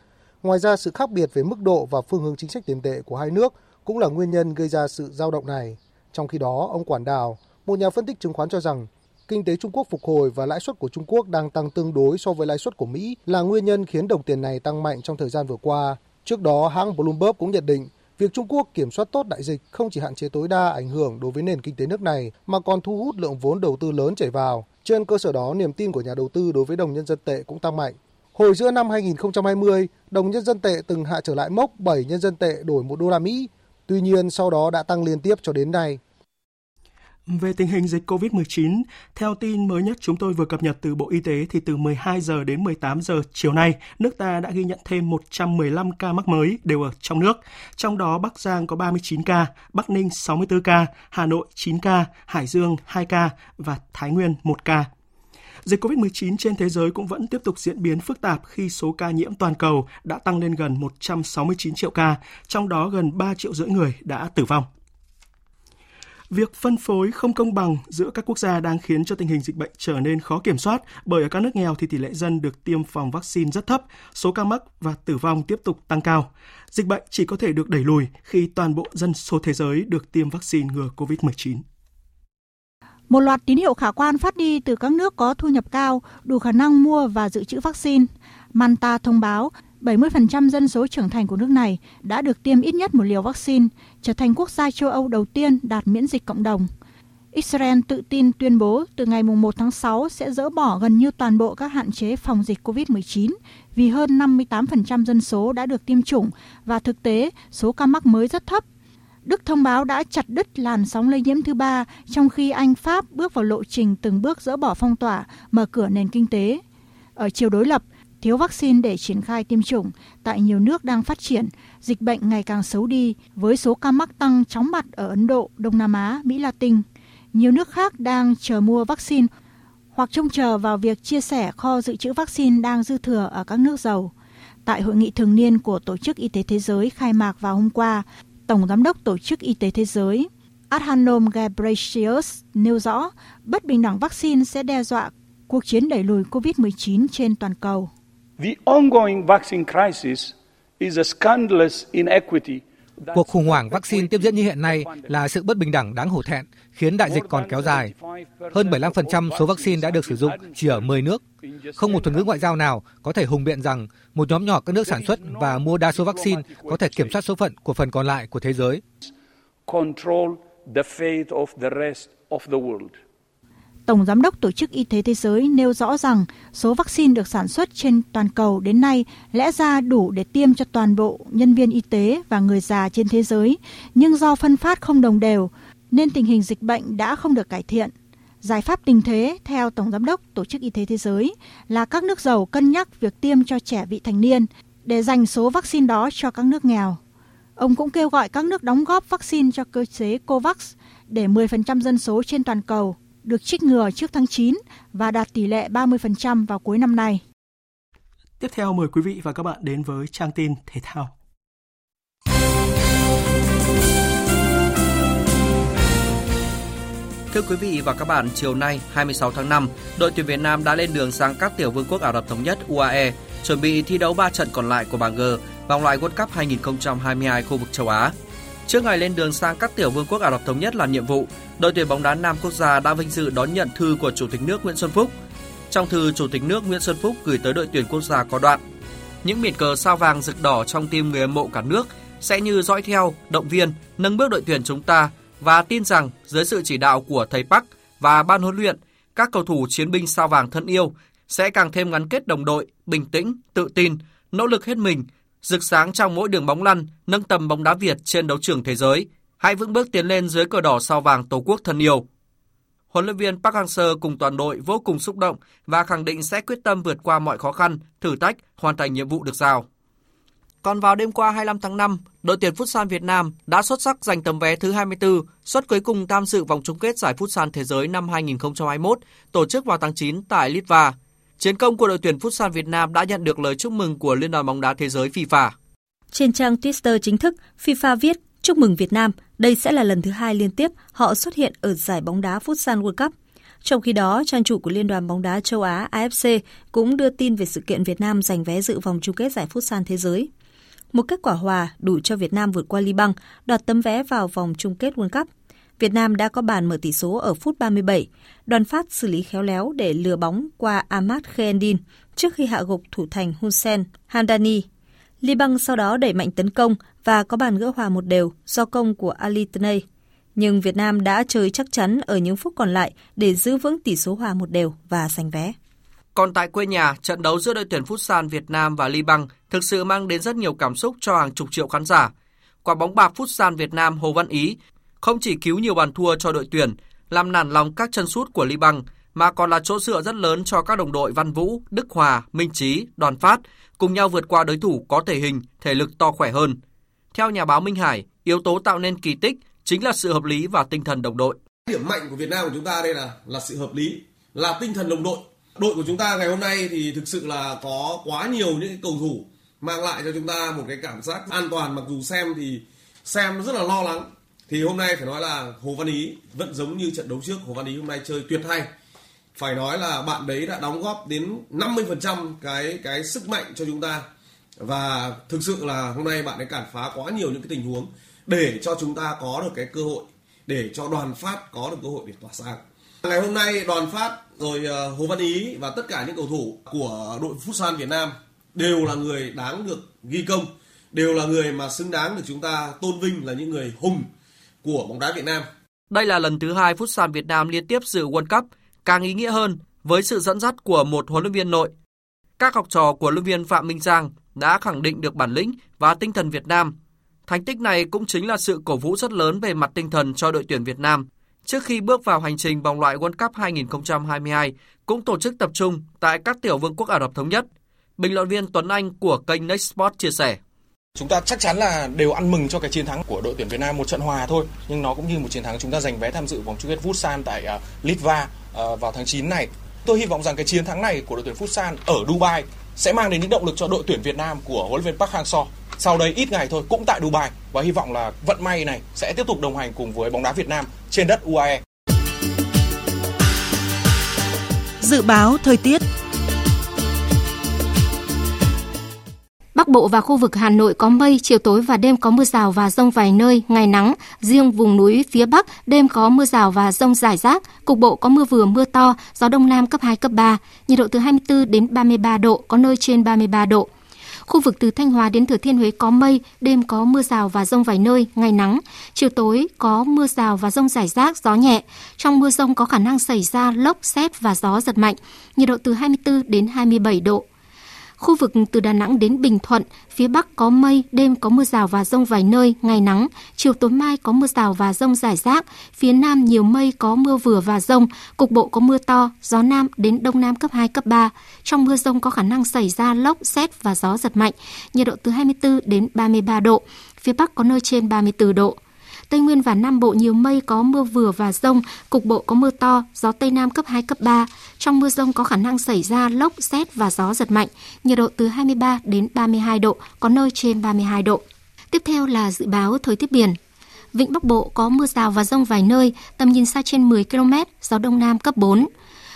Ngoài ra, sự khác biệt về mức độ và phương hướng chính sách tiền tệ của hai nước cũng là nguyên nhân gây ra sự dao động này. Trong khi đó, ông Quản Đào, một nhà phân tích chứng khoán cho rằng, kinh tế Trung Quốc phục hồi và lãi suất của Trung Quốc đang tăng tương đối so với lãi suất của Mỹ là nguyên nhân khiến đồng tiền này tăng mạnh trong thời gian vừa qua. Trước đó, hãng Bloomberg cũng nhận định việc Trung Quốc kiểm soát tốt đại dịch không chỉ hạn chế tối đa ảnh hưởng đối với nền kinh tế nước này mà còn thu hút lượng vốn đầu tư lớn chảy vào. Trên cơ sở đó, niềm tin của nhà đầu tư đối với đồng nhân dân tệ cũng tăng mạnh. Hồi giữa năm 2020, đồng nhân dân tệ từng hạ trở lại mốc 7 nhân dân tệ đổi 1 đô la Mỹ. Tuy nhiên, sau đó đã tăng liên tiếp cho đến nay. Về tình hình dịch COVID-19, theo tin mới nhất chúng tôi vừa cập nhật từ Bộ Y tế thì từ 12 giờ đến 18 giờ chiều nay, nước ta đã ghi nhận thêm 115 ca mắc mới đều ở trong nước. Trong đó Bắc Giang có 39 ca, Bắc Ninh 64 ca, Hà Nội 9 ca, Hải Dương 2 ca và Thái Nguyên 1 ca. Dịch COVID-19 trên thế giới cũng vẫn tiếp tục diễn biến phức tạp khi số ca nhiễm toàn cầu đã tăng lên gần 169 triệu ca, trong đó gần 3 triệu rưỡi người đã tử vong. Việc phân phối không công bằng giữa các quốc gia đang khiến cho tình hình dịch bệnh trở nên khó kiểm soát bởi ở các nước nghèo thì tỷ lệ dân được tiêm phòng vaccine rất thấp, số ca mắc và tử vong tiếp tục tăng cao. Dịch bệnh chỉ có thể được đẩy lùi khi toàn bộ dân số thế giới được tiêm vaccine ngừa COVID-19. Một loạt tín hiệu khả quan phát đi từ các nước có thu nhập cao, đủ khả năng mua và dự trữ vaccine. Manta thông báo 70% dân số trưởng thành của nước này đã được tiêm ít nhất một liều vaccine, trở thành quốc gia châu Âu đầu tiên đạt miễn dịch cộng đồng. Israel tự tin tuyên bố từ ngày 1 tháng 6 sẽ dỡ bỏ gần như toàn bộ các hạn chế phòng dịch COVID-19 vì hơn 58% dân số đã được tiêm chủng và thực tế số ca mắc mới rất thấp. Đức thông báo đã chặt đứt làn sóng lây nhiễm thứ ba, trong khi Anh Pháp bước vào lộ trình từng bước dỡ bỏ phong tỏa, mở cửa nền kinh tế. Ở chiều đối lập, thiếu vaccine để triển khai tiêm chủng tại nhiều nước đang phát triển, dịch bệnh ngày càng xấu đi với số ca mắc tăng chóng mặt ở Ấn Độ, Đông Nam Á, Mỹ Latin. Nhiều nước khác đang chờ mua vaccine hoặc trông chờ vào việc chia sẻ kho dự trữ vaccine đang dư thừa ở các nước giàu. Tại hội nghị thường niên của Tổ chức Y tế Thế giới khai mạc vào hôm qua, Tổng Giám đốc Tổ chức Y tế Thế giới Adhanom Ghebreyesus nêu rõ bất bình đẳng vaccine sẽ đe dọa cuộc chiến đẩy lùi COVID-19 trên toàn cầu. The ongoing vaccine crisis is a scandalous inequity Cuộc khủng hoảng vaccine tiếp diễn như hiện nay là sự bất bình đẳng đáng hổ thẹn, khiến đại dịch còn kéo dài. Hơn 75% số vaccine đã được sử dụng chỉ ở 10 nước. Không một thuật ngữ ngoại giao nào có thể hùng biện rằng một nhóm nhỏ các nước sản xuất và mua đa số vaccine có thể kiểm soát số phận của phần còn lại của thế giới. Tổng Giám đốc Tổ chức Y tế Thế giới nêu rõ rằng số vaccine được sản xuất trên toàn cầu đến nay lẽ ra đủ để tiêm cho toàn bộ nhân viên y tế và người già trên thế giới, nhưng do phân phát không đồng đều nên tình hình dịch bệnh đã không được cải thiện. Giải pháp tình thế, theo Tổng Giám đốc Tổ chức Y tế Thế giới, là các nước giàu cân nhắc việc tiêm cho trẻ vị thành niên để dành số vaccine đó cho các nước nghèo. Ông cũng kêu gọi các nước đóng góp vaccine cho cơ chế COVAX để 10% dân số trên toàn cầu được trích ngừa trước tháng 9 và đạt tỷ lệ 30% vào cuối năm nay. Tiếp theo mời quý vị và các bạn đến với trang tin thể thao. Thưa quý vị và các bạn, chiều nay 26 tháng 5, đội tuyển Việt Nam đã lên đường sang các tiểu vương quốc Ả Rập Thống Nhất UAE, chuẩn bị thi đấu 3 trận còn lại của bảng G vòng loại World Cup 2022 khu vực châu Á. Trước ngày lên đường sang các tiểu vương quốc Ả Rập Thống Nhất làm nhiệm vụ, đội tuyển bóng đá nam quốc gia đã vinh dự đón nhận thư của Chủ tịch nước Nguyễn Xuân Phúc. Trong thư, Chủ tịch nước Nguyễn Xuân Phúc gửi tới đội tuyển quốc gia có đoạn: Những biển cờ sao vàng rực đỏ trong tim người hâm mộ cả nước sẽ như dõi theo, động viên, nâng bước đội tuyển chúng ta và tin rằng dưới sự chỉ đạo của thầy Park và ban huấn luyện, các cầu thủ chiến binh sao vàng thân yêu sẽ càng thêm gắn kết đồng đội, bình tĩnh, tự tin, nỗ lực hết mình rực sáng trong mỗi đường bóng lăn, nâng tầm bóng đá Việt trên đấu trường thế giới. Hãy vững bước tiến lên dưới cờ đỏ sao vàng Tổ quốc thân yêu. Huấn luyện viên Park Hang-seo cùng toàn đội vô cùng xúc động và khẳng định sẽ quyết tâm vượt qua mọi khó khăn, thử thách, hoàn thành nhiệm vụ được giao. Còn vào đêm qua 25 tháng 5, đội tuyển Futsal Việt Nam đã xuất sắc giành tấm vé thứ 24, suất cuối cùng tham dự vòng chung kết giải Futsal Thế giới năm 2021, tổ chức vào tháng 9 tại Litva. Chiến công của đội tuyển Futsal Việt Nam đã nhận được lời chúc mừng của Liên đoàn bóng đá thế giới FIFA. Trên trang Twitter chính thức, FIFA viết chúc mừng Việt Nam, đây sẽ là lần thứ hai liên tiếp họ xuất hiện ở giải bóng đá Futsal World Cup. Trong khi đó, trang chủ của Liên đoàn bóng đá châu Á AFC cũng đưa tin về sự kiện Việt Nam giành vé dự vòng chung kết giải Futsal thế giới. Một kết quả hòa đủ cho Việt Nam vượt qua Liban, đoạt tấm vé vào vòng chung kết World Cup. Việt Nam đã có bàn mở tỷ số ở phút 37. Đoàn phát xử lý khéo léo để lừa bóng qua Ahmad Khendin trước khi hạ gục thủ thành Hussein Handani. Liban sau đó đẩy mạnh tấn công và có bàn gỡ hòa một đều do công của Ali Tnei. Nhưng Việt Nam đã chơi chắc chắn ở những phút còn lại để giữ vững tỷ số hòa một đều và giành vé. Còn tại quê nhà, trận đấu giữa đội tuyển Futsal Việt Nam và Liban thực sự mang đến rất nhiều cảm xúc cho hàng chục triệu khán giả. Quả bóng bạc Futsal Việt Nam Hồ Văn Ý không chỉ cứu nhiều bàn thua cho đội tuyển, làm nản lòng các chân sút của Liban, mà còn là chỗ dựa rất lớn cho các đồng đội Văn Vũ, Đức Hòa, Minh Trí, Đoàn Phát cùng nhau vượt qua đối thủ có thể hình, thể lực to khỏe hơn. Theo nhà báo Minh Hải, yếu tố tạo nên kỳ tích chính là sự hợp lý và tinh thần đồng đội. Điểm mạnh của Việt Nam của chúng ta đây là là sự hợp lý, là tinh thần đồng đội. Đội của chúng ta ngày hôm nay thì thực sự là có quá nhiều những cầu thủ mang lại cho chúng ta một cái cảm giác an toàn mặc dù xem thì xem rất là lo lắng thì hôm nay phải nói là Hồ Văn Ý vẫn giống như trận đấu trước Hồ Văn Ý hôm nay chơi tuyệt hay. Phải nói là bạn đấy đã đóng góp đến 50% cái cái sức mạnh cho chúng ta. Và thực sự là hôm nay bạn ấy cản phá quá nhiều những cái tình huống để cho chúng ta có được cái cơ hội để cho đoàn phát có được cơ hội để tỏa sáng. Ngày hôm nay đoàn phát rồi ờ, Hồ Văn Ý và tất cả những cầu thủ của đội Futsal Việt Nam đều là người đáng được ghi công, đều là người mà xứng đáng được chúng ta tôn vinh là những người hùng của bóng đá Việt Nam. Đây là lần thứ hai Futsal Việt Nam liên tiếp dự World Cup, càng ý nghĩa hơn với sự dẫn dắt của một huấn luyện viên nội. Các học trò của huấn luyện viên Phạm Minh Giang đã khẳng định được bản lĩnh và tinh thần Việt Nam. Thành tích này cũng chính là sự cổ vũ rất lớn về mặt tinh thần cho đội tuyển Việt Nam trước khi bước vào hành trình vòng loại World Cup 2022 cũng tổ chức tập trung tại các tiểu vương quốc Ả Rập Thống Nhất. Bình luận viên Tuấn Anh của kênh Next Sport chia sẻ. Chúng ta chắc chắn là đều ăn mừng cho cái chiến thắng của đội tuyển Việt Nam một trận hòa thôi, nhưng nó cũng như một chiến thắng chúng ta giành vé tham dự vòng chung kết Futsal tại uh, Litva uh, vào tháng 9 này. Tôi hy vọng rằng cái chiến thắng này của đội tuyển Futsal ở Dubai sẽ mang đến những động lực cho đội tuyển Việt Nam của huấn luyện viên Park Hang-seo. Sau đây ít ngày thôi cũng tại Dubai và hy vọng là vận may này sẽ tiếp tục đồng hành cùng với bóng đá Việt Nam trên đất UAE. Dự báo thời tiết Bắc Bộ và khu vực Hà Nội có mây, chiều tối và đêm có mưa rào và rông vài nơi, ngày nắng. Riêng vùng núi phía Bắc, đêm có mưa rào và rông rải rác. Cục bộ có mưa vừa mưa to, gió Đông Nam cấp 2, cấp 3. Nhiệt độ từ 24 đến 33 độ, có nơi trên 33 độ. Khu vực từ Thanh Hóa đến Thừa Thiên Huế có mây, đêm có mưa rào và rông vài nơi, ngày nắng. Chiều tối có mưa rào và rông rải rác, gió nhẹ. Trong mưa rông có khả năng xảy ra lốc, xét và gió giật mạnh. Nhiệt độ từ 24 đến 27 độ. Khu vực từ Đà Nẵng đến Bình Thuận, phía Bắc có mây, đêm có mưa rào và rông vài nơi, ngày nắng. Chiều tối mai có mưa rào và rông rải rác. Phía Nam nhiều mây có mưa vừa và rông, cục bộ có mưa to, gió Nam đến Đông Nam cấp 2, cấp 3. Trong mưa rông có khả năng xảy ra lốc, xét và gió giật mạnh. Nhiệt độ từ 24 đến 33 độ. Phía Bắc có nơi trên 34 độ. Tây Nguyên và Nam Bộ nhiều mây có mưa vừa và rông, cục bộ có mưa to, gió Tây Nam cấp 2, cấp 3. Trong mưa rông có khả năng xảy ra lốc, xét và gió giật mạnh, nhiệt độ từ 23 đến 32 độ, có nơi trên 32 độ. Tiếp theo là dự báo thời tiết biển. Vịnh Bắc Bộ có mưa rào và rông vài nơi, tầm nhìn xa trên 10 km, gió Đông Nam cấp 4.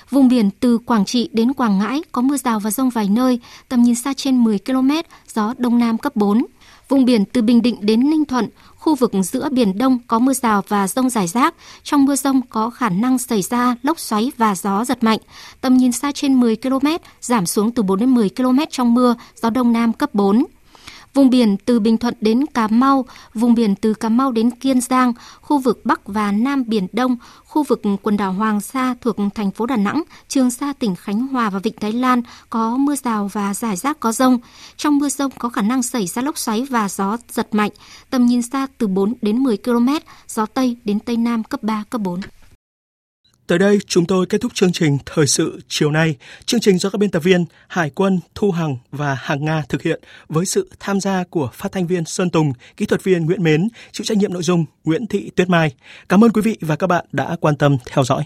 Vùng biển từ Quảng Trị đến Quảng Ngãi có mưa rào và rông vài nơi, tầm nhìn xa trên 10 km, gió Đông Nam cấp 4. Vùng biển từ Bình Định đến Ninh Thuận, khu vực giữa Biển Đông có mưa rào và rông rải rác. Trong mưa rông có khả năng xảy ra lốc xoáy và gió giật mạnh. Tầm nhìn xa trên 10 km, giảm xuống từ 4 đến 10 km trong mưa, gió Đông Nam cấp 4. Vùng biển từ Bình Thuận đến Cà Mau, vùng biển từ Cà Mau đến Kiên Giang, khu vực Bắc và Nam Biển Đông, khu vực quần đảo Hoàng Sa thuộc thành phố Đà Nẵng, Trường Sa tỉnh Khánh Hòa và Vịnh Thái Lan có mưa rào và rải rác có rông. Trong mưa rông có khả năng xảy ra lốc xoáy và gió giật mạnh, tầm nhìn xa từ 4 đến 10 km, gió Tây đến Tây Nam cấp 3, cấp 4. Tới đây chúng tôi kết thúc chương trình Thời sự chiều nay. Chương trình do các biên tập viên Hải quân, Thu Hằng và Hàng Nga thực hiện với sự tham gia của phát thanh viên Sơn Tùng, kỹ thuật viên Nguyễn Mến, chịu trách nhiệm nội dung Nguyễn Thị Tuyết Mai. Cảm ơn quý vị và các bạn đã quan tâm theo dõi.